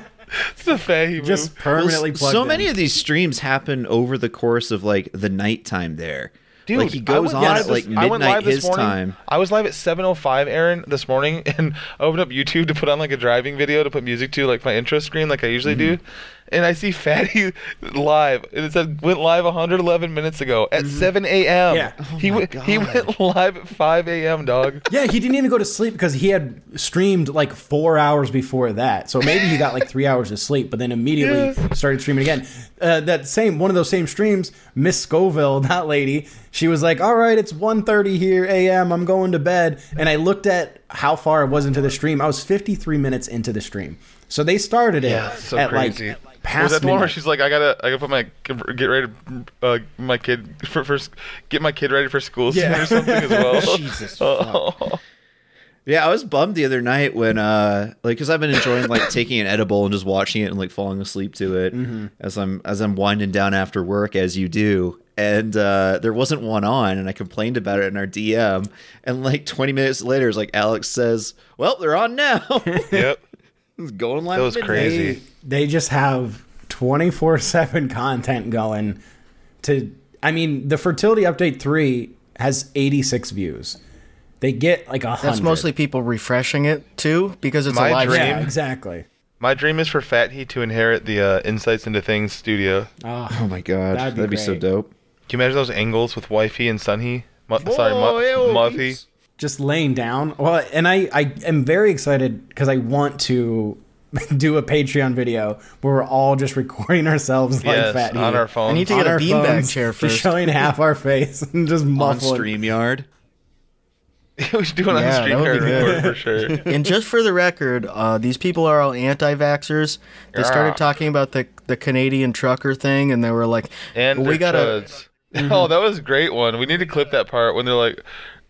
It's a fatty move. Just permanently Well, plugged so in. many of these streams happen over the course of like the nighttime there. Dude, like he goes went on live at like this- I went midnight live this his morning. time. I was live at 7:05, Aaron, this morning, and I opened up YouTube to put on like a driving video to put music to, like my intro screen, like I usually mm-hmm. do. And I see Fatty live, and it said went live 111 minutes ago at 7 a.m. Yeah. he went he went live at 5 a.m. Dog. Yeah, he didn't even go to sleep because he had streamed like four hours before that. So maybe he got like three hours of sleep, but then immediately started streaming again. Uh, that same one of those same streams, Miss Scoville, that lady, she was like, "All right, it's 1.30 here a.m. I'm going to bed." And I looked at how far I was into the stream. I was 53 minutes into the stream. So they started it Yeah, so at crazy. like Was that the one where she's like, I gotta, I gotta put my, get ready to, uh, my kid for first, get my kid ready for school soon Yeah. or something as well. Jesus Oh. Yeah, I was bummed the other night when, uh, like, because I've been enjoying like taking an edible and just watching it and like falling asleep to it Mm-hmm. as I'm as I'm winding down after work, as you do. And uh, there wasn't one on, and I complained about it in our DM. And like 20 minutes later, it's like Alex says, "Well, they're on now." yep. It's going live. That was at midnight. crazy. they, they just have 24-7 content going to i mean the fertility update 3 has 86 views they get like a hundred That's mostly people refreshing it too, because it's My a live dream- yeah stream. exactly My dream is for Fatty to inherit the uh, Insights into Things studio. Oh my god, That'd that'd be be, so dope. Can you imagine those angles with Wifey and Sunny? Mu- sorry, Mu- ew, Muffy. Peeps. just laying down well and i i am very excited because i want to do a patreon video where we're all just recording ourselves like Yes, fat on Heat. our phones. I need to On get a our beanbag phones, chair just first. showing half our face and just On muffling Streamyard. we should do it on Yeah, the that stream be card good. record for sure. And just for the record, uh, these people are all anti-vaxxers. They started talking about the the Canadian trucker thing, and they were like, And well, "We we gotta." Oh, that was a great one. We need to clip that part when they're like,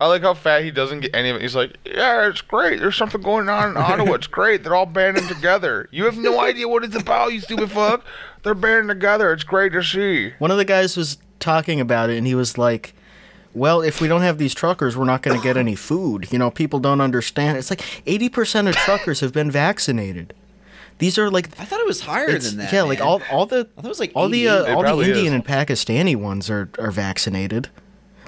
I like how fat he doesn't get any of it. He's like, Yeah, it's great. There's something going on in Ottawa. It's great. They're all banding together. You have no idea what it's about, you stupid fuck. They're banding together. It's great to see. One of the guys was talking about it, and he was like, "Well, if we don't have these truckers, we're not going to get any food. You know, people don't understand. It's like eighty percent of truckers have been vaccinated. These are like." I thought it was higher than that. yeah, like all all the I thought it was like all the uh, all the Indian is. and Pakistani ones are are vaccinated.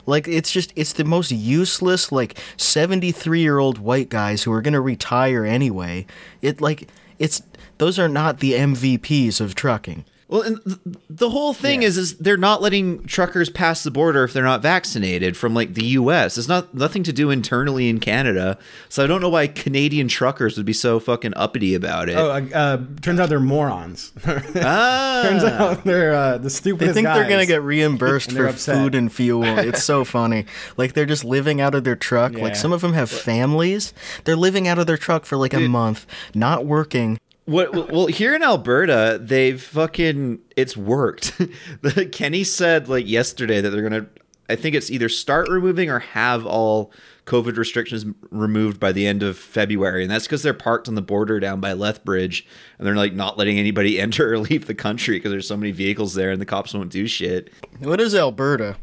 Like it's just it's the most useless like 73 year old white guys who are gonna retire anyway. It like it's those are not the MVPs of trucking. Well, and th- the whole thing is, is they're not letting truckers pass the border if they're not vaccinated from like the U.S. It's not nothing to do internally in Canada, so I don't know why Canadian truckers would be so fucking uppity about it. oh uh, uh, turns out they're morons ah, turns out they're uh, the They stupidest think they're gonna get reimbursed for upset. food and fuel. It's so funny. Like they're just living out of their truck. Yeah. Like some of them have families. They're living out of their truck for like a month, not working. What? Well, here in Alberta, they've fucking it's worked. Kenney said like yesterday that they're gonna. I think it's either start removing or have all COVID restrictions removed by the end of February, and that's because they're parked on the border down by Lethbridge, and they're like not letting anybody enter or leave the country because there's so many vehicles there, and the cops won't do shit. What is Alberta?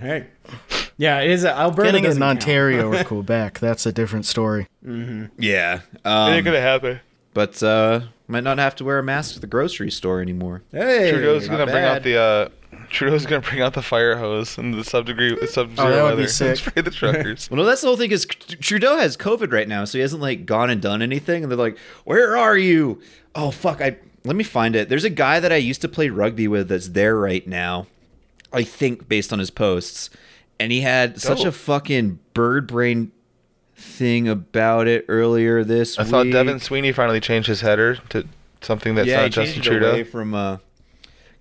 Hey. Yeah, it is. Alberta Getting in. Ontario or Quebec, that's a different story. Yeah, It um, ain't gonna happen. But uh, might not have to wear a mask at the grocery store anymore. Hey, Trudeau's not gonna bring out the uh, Trudeau's gonna bring out the fire hose and the sub-degree, sub-zero Oh, that would weather. be sick. Spray the truckers. Well, no, that's the whole thing. Is Trudeau has COVID right now, so he hasn't like gone and done anything. And they're like, "Where are you?" Oh fuck! I let me find it. There's a guy that I used to play rugby with that's there right now. I think based on his posts, and he had such a fucking bird brain thing about it earlier this week. I week. saw Devin Sweeney finally change his header to something that's yeah, not Justin it away Trudeau. from uh,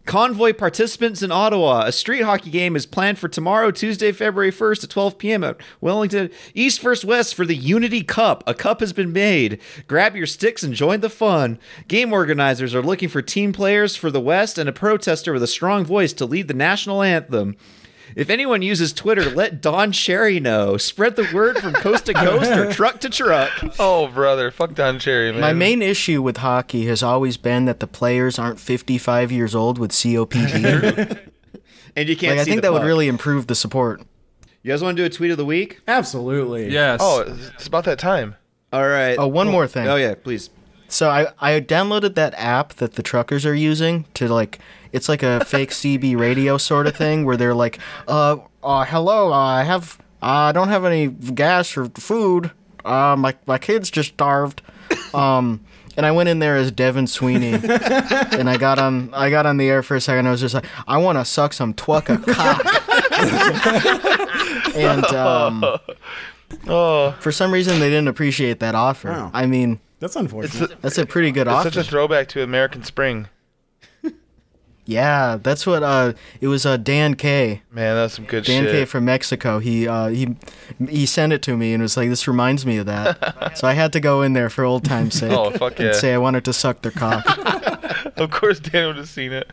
convoy participants in Ottawa. A street hockey game is planned for tomorrow, Tuesday, February 1st at 12 p.m. at Wellington East First West for the Unity Cup. A cup has been made. Grab your sticks and join the fun. Game organizers are looking for team players for the West and a protester with a strong voice to lead the national anthem. If anyone uses Twitter, let Don Cherry know. Spread the word from coast to coast or truck to truck. Oh brother, fuck Don Cherry, man. My main issue with hockey has always been that the players aren't 55 years old with COPD. And you can't like, I think the that would really improve the support. You guys want to do a tweet of the week? Absolutely. Yes. Oh, it's about that time. All right. Oh, one oh, more thing. Oh yeah, please. So I, I downloaded that app that the truckers are using to like it's like a fake CB radio sort of thing where they're like, uh, uh hello, uh, I have I don't have any gas or food. Uh, my my kids just starved. Um, and I went in there as Devin Sweeney, and I got on I got on the air for a second. I was just like, I want to suck some twucka cock. and um, Oh, for some reason, they didn't appreciate that offer. Wow. I mean, That's it's, unfortunate. a, that's a pretty good it's offer. such a throwback to American Spring. Yeah, that's what uh it was uh Dan K. Man, that's some good shit. Dan K from Mexico. He uh he he sent it to me and was like this reminds me of that. so I had to go in there for old time's sake Oh, fuck yeah. and say I wanted to suck their cock. of course, Dan would have seen it.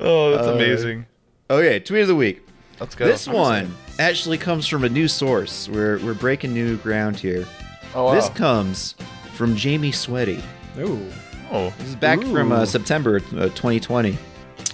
Oh, that's Uh, amazing. Okay, tweet of the week. Let's go. This one actually comes from a new source. We're we're breaking new ground here. Oh, wow. This comes from Jamie Sweaty. Ooh. oh, This is back from uh, September uh, 2020.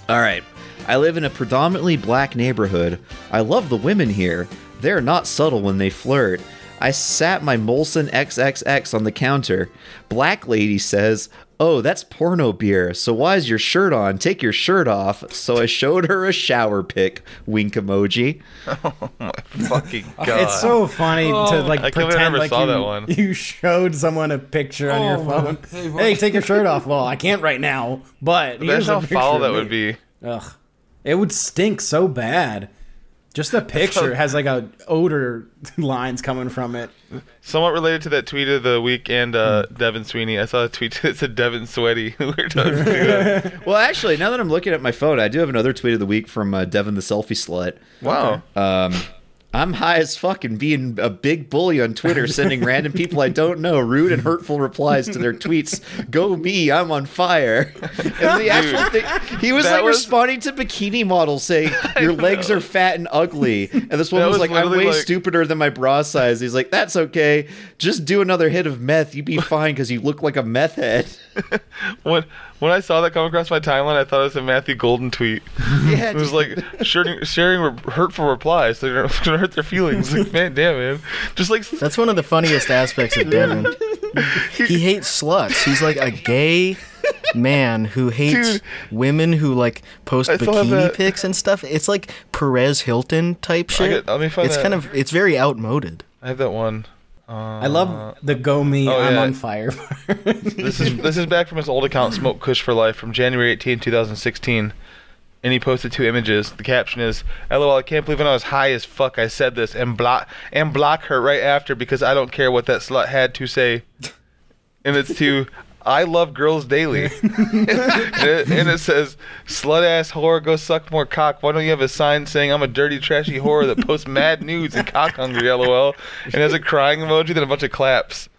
All right. I live in a predominantly black neighborhood. I love the women here. They're not subtle when they flirt. I sat my Molson XXX on the counter. Black lady says, Oh, that's porno beer. So why is your shirt on? Take your shirt off. So I showed her a shower pic. Wink emoji. Oh my fucking god. It's so funny to oh, like I can't believe I pretend like saw you, that one. you showed someone a picture on your oh, phone. Hey, take your shirt off. Well, I can't right now, but Imagine a how foul that would be. Ugh, it would stink so bad. Just the picture has like a odor lines coming from it. Somewhat related to that tweet of the week and uh, Hmm. Devin Sweeney. I saw a tweet that said Devin Sweaty. we were talking to that. Well, actually, now that I'm looking at my phone, I do have another tweet of the week from uh, Devin the Selfie Slut. Wow. Um, I'm high as fuck and being a big bully on Twitter, sending random people I don't know rude and hurtful replies to their tweets. Go me, I'm on fire. And the actual thing, he was that like was- responding to bikini models saying, Your legs are fat and ugly. And this one was, was like, I'm way like- stupider than my bra size. He's like, That's okay. Just do another hit of meth. You'd be fine because you look like a meth head. When when I saw that come across my timeline, I thought it was a Matthew Golden tweet. Yeah, It was like sharing, sharing re- hurtful replies. They're gonna hurt their feelings. Like, man, damn, man. Just like That's one of the funniest aspects of Devin. He hates sluts. He's like a gay man who hates Dude. women who like post I bikini pics and stuff. It's like Perez Hilton type shit. get- let me find it's that. kind of it's very outmoded. I have that one. Uh, I love the "Go me, oh, I'm yeah. on fire." This is this is back from his old account, Smoke Kush for Life, from January 18, 2016. And he posted two images. The caption is, "LOL, I can't believe when I was high as fuck I said this and block and block her right after because I don't care what that slut had to say." And it's to I love girls daily. and, it, and it says, "Slut ass whore, go suck more cock." Why don't you have a sign saying I'm a dirty, trashy whore that posts mad nudes and cock hungry? LOL. And has a crying emoji, then a bunch of claps.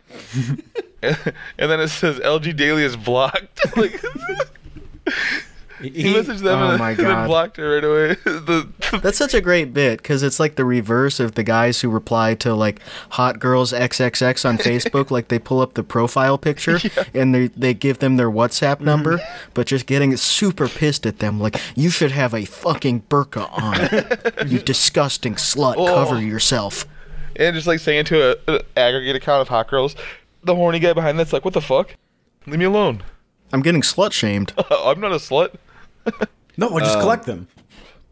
and then it says LG Daily is blocked. like he messaged them Oh and, my and then blocked her right away. the, That's such a great bit because it's like the reverse of the guys who reply to like hot girls XXX on Facebook. like they pull up the profile picture and they they give them their WhatsApp mm-hmm. number, but just getting super pissed at them. Like you should have a fucking burqa on, you disgusting slut. Oh. Cover yourself. and just like saying to an a aggregate account of hot girls, the horny guy behind that's like, "What the fuck? Leave me alone. I'm getting slut shamed. I'm not a slut." no, I just collect them.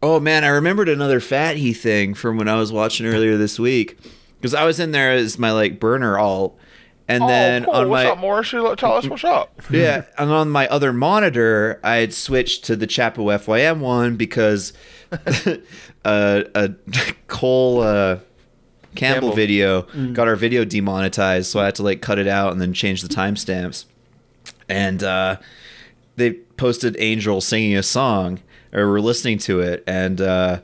Oh man, I remembered another fat he thing from when I was watching earlier this week because I was in there as my like burner alt, and then oh, cool. on what's my up, Morris? You Tell us what's up. yeah, and on my other monitor, I had switched to the Chapo FYM one because uh, a Cole uh, Campbell, Campbell. video got our video demonetized, so I had to like cut it out and then change the timestamps. And uh, they posted Angel singing a song, or we're listening to it, and uh,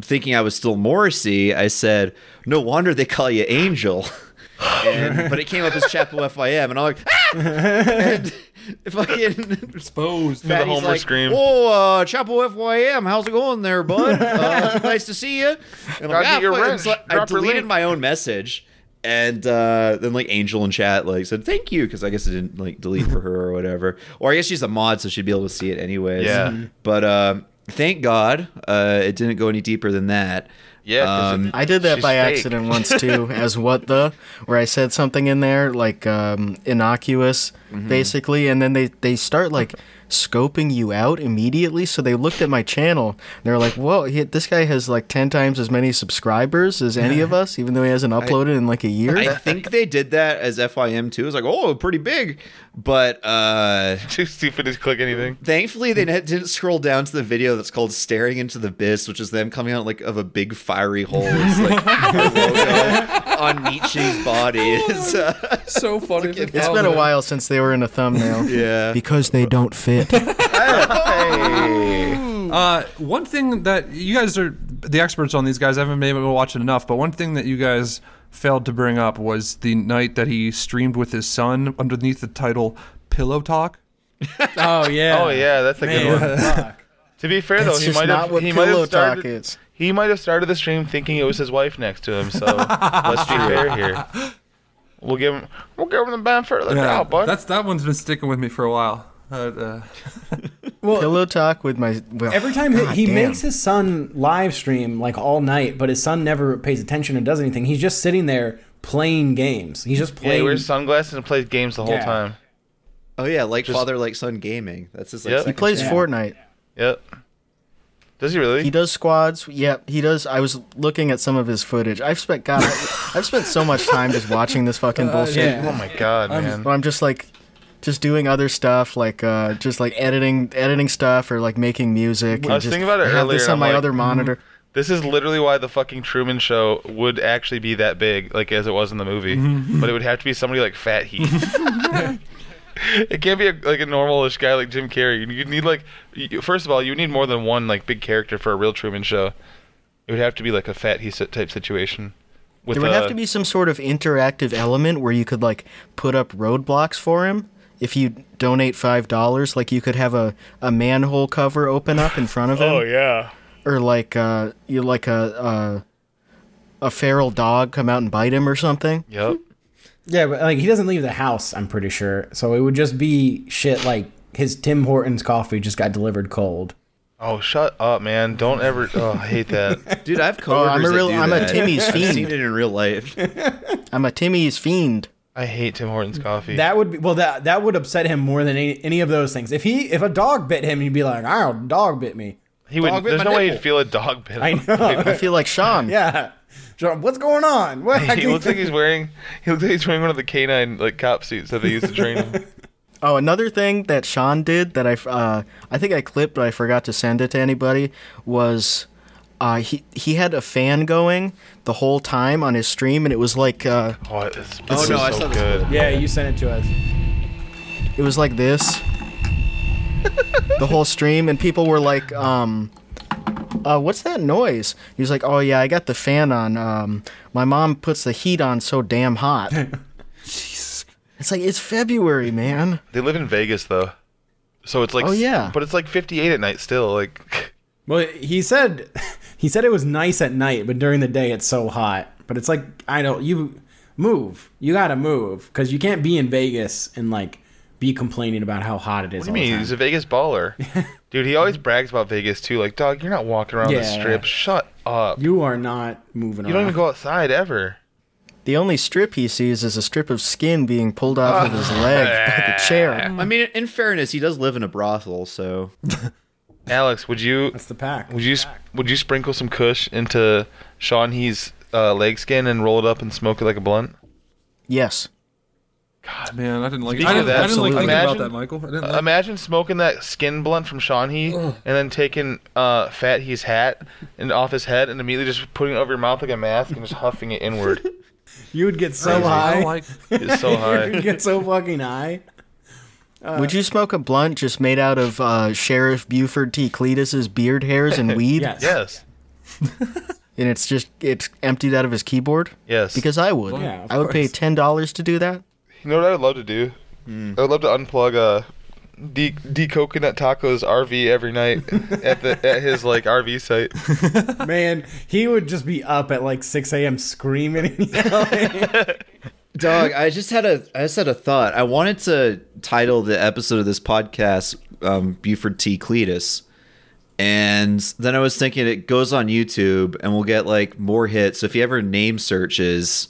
thinking I was still Morrissey, I said, "No wonder they call you Angel." and, but it came up as Chapo FYM, and I'm like, ah! and fucking Exposed. the Fatty's Homer like, scream. Oh, uh, Chapo FYM, how's it going there, bud? Uh, nice to see you. And Gotta get your fuck," so I Drop deleted link. my own message, and uh, then like Angel in chat like said thank you because I guess it didn't like delete for her or whatever, or I guess she's a mod so she'd be able to see it anyways. Yeah. But uh, thank God uh, it didn't go any deeper than that. Yeah, Um, I did that by fake. accident once too, as what the, where I said something in there like um, innocuous, Mm-hmm. basically, and then they they start like scoping you out immediately. So they looked at my channel. They were like, "Whoa, he, this guy has like ten times as many subscribers as any of us, even though he hasn't uploaded in like a year." I think they did that as FYM too. It was like, oh, pretty big, but uh, Too stupid to click anything. thankfully they didn't scroll down to the video that's called "Staring into the Abyss," which is them coming out like of a big fiery hole. It's like our logo on Nietzsche's body. It's, uh, so funny. it's been a while since they were in a thumbnail. yeah. Because they don't fit. Uh, one thing that you guys are the experts on these guys. I haven't been able to watch it enough, but one thing that you guys failed to bring up was the night that he streamed with his son underneath the title "Pillow Talk." Oh yeah. Oh yeah, that's a good Man, one. Fuck. To be fair though, That's he might have he might have started he might have started the stream thinking it was his wife next to him. So let's be fair here. We'll give him we'll give him the benefit of the doubt, bud. that's that one's been sticking with me for a while. Uh, uh, Pillow talk with my. Well, Every time he, God he damn. makes his son live stream like all night, but his son never pays attention or does anything. He's just sitting there playing games. He's just yeah, playing. he wears sunglasses and plays games the whole Yeah. time. Oh yeah, like Just- father, like son gaming. That's his like. Yep. He plays Yeah. Fortnite. Yep. Does he really? He does squads. Yeah, he does. I was looking at some of his footage. I've spent God, I, I've spent so much time just watching this fucking uh, bullshit. yeah. oh my god, man. But I'm just like, just doing other stuff, like uh, just like editing, editing stuff, or like making music. I was and just, thinking about it I have earlier, This on I'm my like, other monitor. Mm-hmm. This is literally why the fucking Truman Show would actually be that big, like as it was in the movie. Mm-hmm. but it would have to be somebody like Fat Heat. it can't be a, like a normalish guy like Jim Carrey. You need like, you, first of all, you need more than one like big character for a real Truman Show. It would have to be like a Fat Heat type situation. With There would uh, have to be some sort of interactive element where you could like put up roadblocks for him. If you donate five dollars, like you could have a, a manhole cover open up in front of him. Oh yeah. or like uh you like a a a feral dog come out and bite him or something. Yep. Yeah, but like he doesn't leave the house. I'm pretty sure. So it would just be shit like his Tim Hortons coffee just got delivered cold. Oh, shut up, man! Don't ever. Oh, I hate that. Dude, I have Oh, coworkers I'm a that real do I'm a that. Timmy's I've seen fiend. it in real life. I'm a Timmy's fiend. I hate Tim Hortons coffee. That would be well. That that would upset him more than any, any of those things. If he if a dog bit him, he'd be like, "Oh, dog bit me." he would. Dog bit There's my no way he'd feel a dog bit. I him. know. I feel like Sean. yeah. So, what's going on? What? he looks like he's wearing. He looks like he's wearing one of the canine like cop suits that they used to train him. Oh, another thing that Sean did that I uh I think I clipped but I forgot to send it to anybody was uh he he had a fan going the whole time on his stream and it was like uh Oh, this Oh, is no, I so saw this good. yeah, you sent it to us. it was like this the whole stream and people were like um uh, what's that noise? He was like, "Oh yeah, I got the fan on. Um, my mom puts the heat on so damn hot." Jesus. It's like it's February, man. They live in Vegas though, so it's like. Oh, yeah. But it's like 58 at night still. Like, Well, he said he said it was nice at night, but during the day it's so hot. But it's like I don't you move. You got to move because you can't be in Vegas and like be complaining about how hot it is. what do all you the mean? time. He's a Vegas baller, dude. He always brags about Vegas too. Like, dog, you're not walking around the Yeah. strip. Shut up. You, You are not moving. You don't around. even go outside ever. The only strip he sees is a strip of skin being pulled off of his leg by the chair. I mean, in fairness, he does live in a brothel, so Alex, would you That's the pack. would you sp- would you sprinkle some Kush into Sean He's uh, leg skin and roll it up and smoke it like a blunt? Yes. God, man, I didn't like. Speaking I didn't, that, I didn't like thinking imagine- about that, Michael. I didn't like, Imagine smoking that skin blunt from Sean He and then taking uh, Fat He's hat and off his head and immediately just putting it over your mouth like a mask and just huffing it inward. You would get so I high. like. It's so you high. would get so fucking high. Would you smoke a blunt just made out of uh, Sheriff Buford T. Cletus's beard hairs and weed? Yes. Yes. And it's just it's emptied out of his keyboard? Yes. Because I would. Yeah, I would pay ten dollars to do that. You know what I would love to do? I would love to unplug uh D D Coconut Tacos RV every night at the at his like RV site. Man, he would just be up at like 6 a.m. screaming and yelling. Dog, I just had a I just had a thought. I wanted to title the episode of this podcast um, Buford T. Cletus, And then I was thinking it goes on YouTube and we'll get like more hits. So if he ever name searches,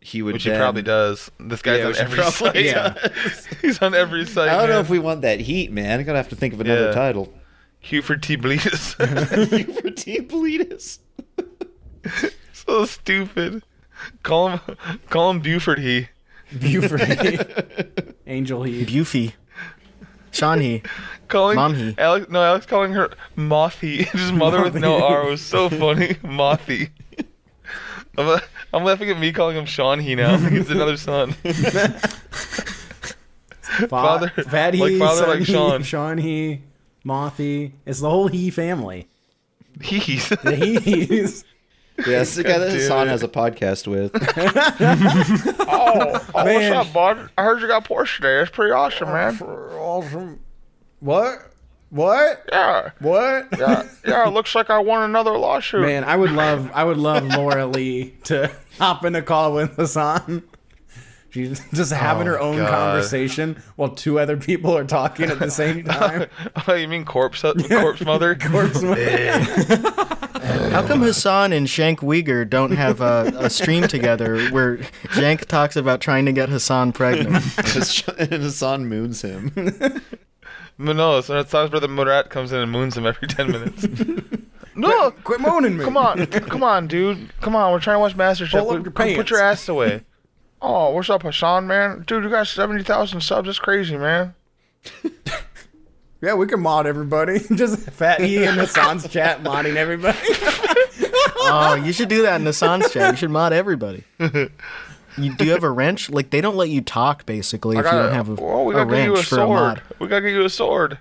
he would. Which he probably does. This guy's Yeah, on every probably site. does. He's on every site. I don't know if we want that heat, man. I'm gonna have to think of another Yeah. title. Buford T. Bleedus. For T. Bleedus. so stupid. Call him, call him Buford he. Buford. Angel Heat. Bufy. Sean he. Calling Mom he. Alex, no, Alex calling her Mothy. Just mother with no R was so funny. Mothy. I'm, uh, I'm laughing at me calling him Sean he now. Like he's another son. Father- Fat like father, Son like He, Sean. Sean He, Mothy. It's the whole He family. He's. The He's. Yeah, it's the guy that damn Hassan has a podcast with. oh, oh Man. what's up, bud? I heard you got Porsche today. It's pretty awesome, man. Awesome. What? What? Yeah. What? Yeah, yeah, it looks like I won another lawsuit. Man, I would love I would love Laura Lee to hop in a call with Hassan. She's just having Oh, her own God. conversation while two other people are talking at the same oh, time. Oh, you mean corpse corpse mother? Corpse- mother. How come Hassan and Cenk Uygur don't have a, a stream together where Cenk talks about trying to get Hassan pregnant? and Hassan moons him. No, no, so that sounds where the Murat comes in and moons him every 10 minutes. no, Quit moaning me. come on, come on, dude. Come on, we're trying to watch MasterChef. Pull up Put- your Put your ass away. Oh, what's up, Hassan, man? Dude, you got 70,000 subs. That's crazy, man. Yeah, we can mod everybody. Just Fat E and Hassan's chat modding everybody. Oh, you should do that in Hassan's chat. You should mod everybody. You, do you have a wrench? Like they don't let you talk basically if I you gotta, don't have a, oh, we a gotta you a wrench for a sword. mod. We gotta get you a sword.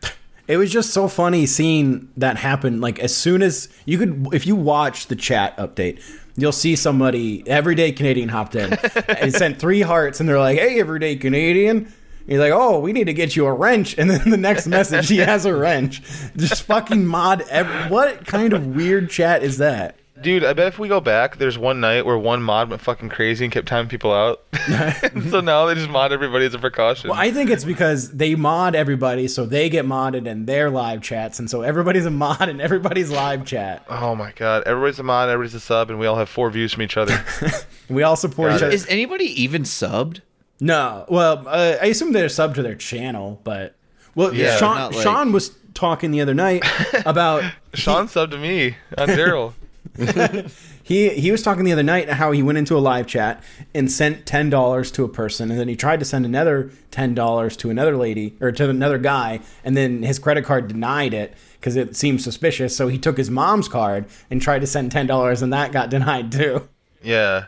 It was just so funny seeing that happen. Like as soon as you could, if you watch the chat update, you'll see somebody everyday Canadian hopped in and sent three hearts, and they're like, "Hey, everyday Canadian." He's like, "Oh, we need to get you a wrench," and then the next message, he has a wrench. Just fucking mod. Ev- what kind of weird chat is that? Dude, I bet if we go back, there's one night where one mod went fucking crazy and kept timing people out. so now they just mod everybody as a precaution. Well, I think it's because they mod everybody, so they get modded in their live chats, and so everybody's a mod in everybody's live chat. oh my god, everybody's a mod, everybody's a sub, and we all have four views from each other. We all support each other. Is anybody even subbed? No, well, uh, I assume they're sub to their channel, but well, Yeah, Sean, like- Sean was talking the other night about Sean subbed to me on Daryl. he he was talking the other night how he went into a live chat and sent ten dollars to a person, and then he tried to send another ten dollars to another lady or to another guy, and then his credit card denied it because it seemed suspicious. So he took his mom's card and tried to send ten dollars, and that got denied too. Yeah.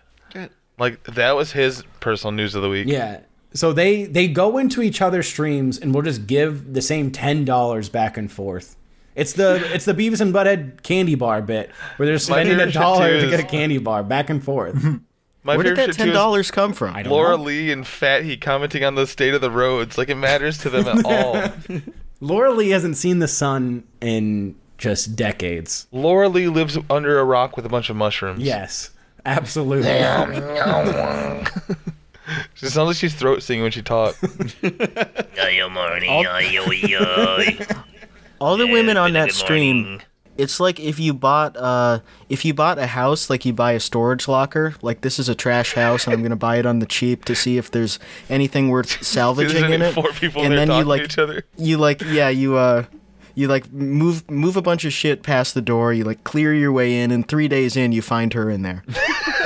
Like that was his personal news of the week. Yeah. So they they go into each other's streams and we'll just give the same ten dollars back and forth. It's the it's the Beavis and Butthead candy bar bit where they're spending a dollar to get a candy bar back and forth. My Where did that ten dollars come from? I don't Laura know. Lee and Fat He commenting on the state of the roads. Like it matters to them at all. Laura Lee hasn't seen the sun in just decades. Laura Lee lives under a rock with a bunch of mushrooms. Yes, absolutely. She sounds like she's throat singing when she talks. All the women on that stream, it's like if you bought uh if you bought a house, like you buy a storage locker, like this is a trash house and I'm gonna buy it on the cheap to see if there's anything worth salvaging in it. four people and then talking you like to each other. you like yeah you uh you like move move a bunch of shit past the door you like clear your way in and three days in you find her in there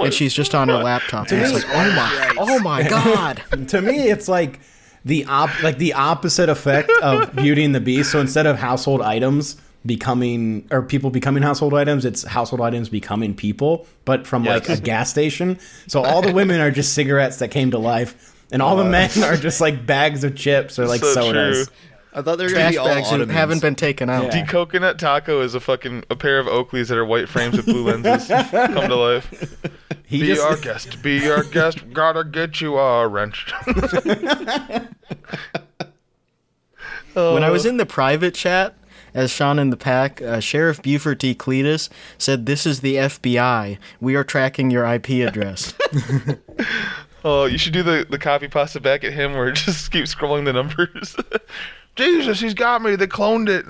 and she's just on her laptop and it's like oh my oh my god to me it's like the op like the opposite effect of Beauty and the Beast. So instead of household items becoming or people becoming household items, it's household items becoming people, but from like a gas station. So all the women are just cigarettes that came to life. And all the uh. men are just like bags of chips or like So sodas. true. I thought they were trash be bags that Ottomans. haven't been taken out Yeah. The coconut taco is a fucking a pair of Oakleys that are white frames with blue lenses come to life. He Be just our guest. Be our guest. Gotta get you a wrench. when I was in the private chat as Sean in the pack, uh, Sheriff Buford T. Cletus said, "This is the FBI. We are tracking your IP address." Oh, you should do the, the copy pasta back at him where it just keeps scrolling the numbers. Jesus, he's got me. They cloned it.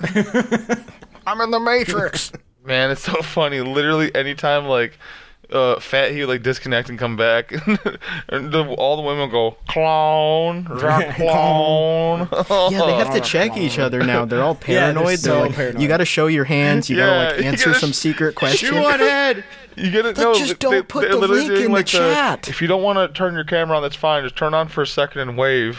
I'm in the Matrix. Man, it's so funny. Literally, anytime like uh, Fat he would like disconnect and come back, and the, all the women go clone, rock clone. yeah, they have to check each other now. They're all Yeah, they're paranoid. so they're like, paranoid. you got to show your hands. You got to Yeah, like you answer gotta some sh- secret question. Chew on head. You get it? No, just they- don't they- put they're the literally link doing, in the like, chat. If you don't want to turn your camera on, that's fine. Just turn on for a second and wave.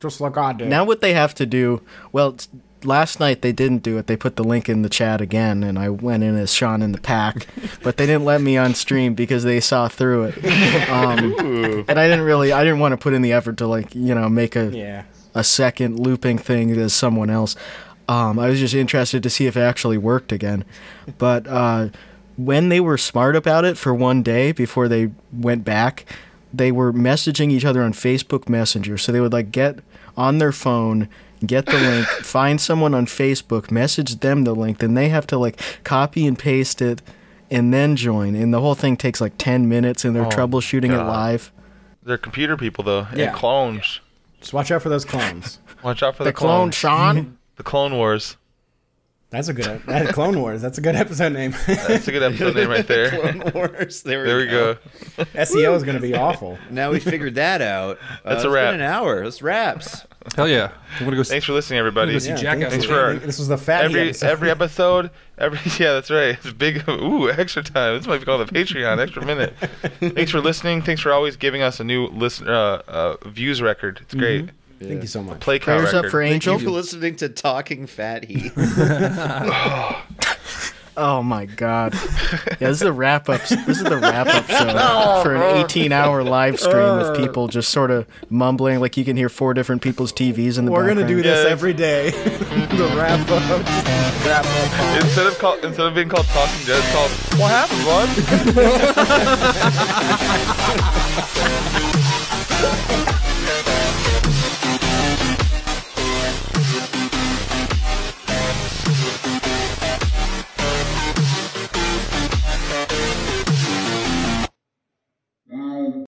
Just like I did. Now what they have to do? Well, last night they didn't do it. They put the link in the chat again, and I went in as Sean in the pack, but they didn't let me on stream because they saw through it. Um, and I didn't really, I didn't want to put in the effort to like, you know, make a yeah. a second looping thing as someone else. Um, I was just interested to see if it actually worked again. But uh, when they were smart about it for one day before they went back, they were messaging each other on Facebook Messenger. So they would like get on their phone, get the link, find someone on Facebook, message them the link, then they have to like copy and paste it and then join. And the whole thing takes like 10 minutes and they're Oh, troubleshooting it live. They're computer people though, Yeah. and clones. Just watch out for those clones. Watch out for the, The clone, clones. Sean. The Clone Wars. That's a good that, Clone Wars. That's a good episode name. That's a good episode name right there. Clone Wars. There we, There we go. SEO is going to be awful. Now we figured that out. Uh, That's a it's wrap. Been an hour. That's wraps. Hell yeah. I'm gonna go. See, Thanks for listening, everybody. Go see Yeah, Jackass. thanks for- this was the fat every episode. every episode, every yeah, that's right. It's big. Ooh, extra time. This might be called a Patreon. Extra minute. Thanks for listening. Thanks for always giving us a new listen uh, uh, views record. It's great. Thank you so much. Play count Prayers record. up for Angel. Thank you for listening to Talking Fat Heat. Oh my god. Yeah, this is the wrap up. This is the wrap up show oh, for an 18 hour live stream with uh. people just sort of mumbling. Like you can hear four different people's TVs in the We're background. gonna do this Yeah. every day. the wrap up. Wrap up. Instead of call, instead of being called Talking Dead, it's called What happened, bud?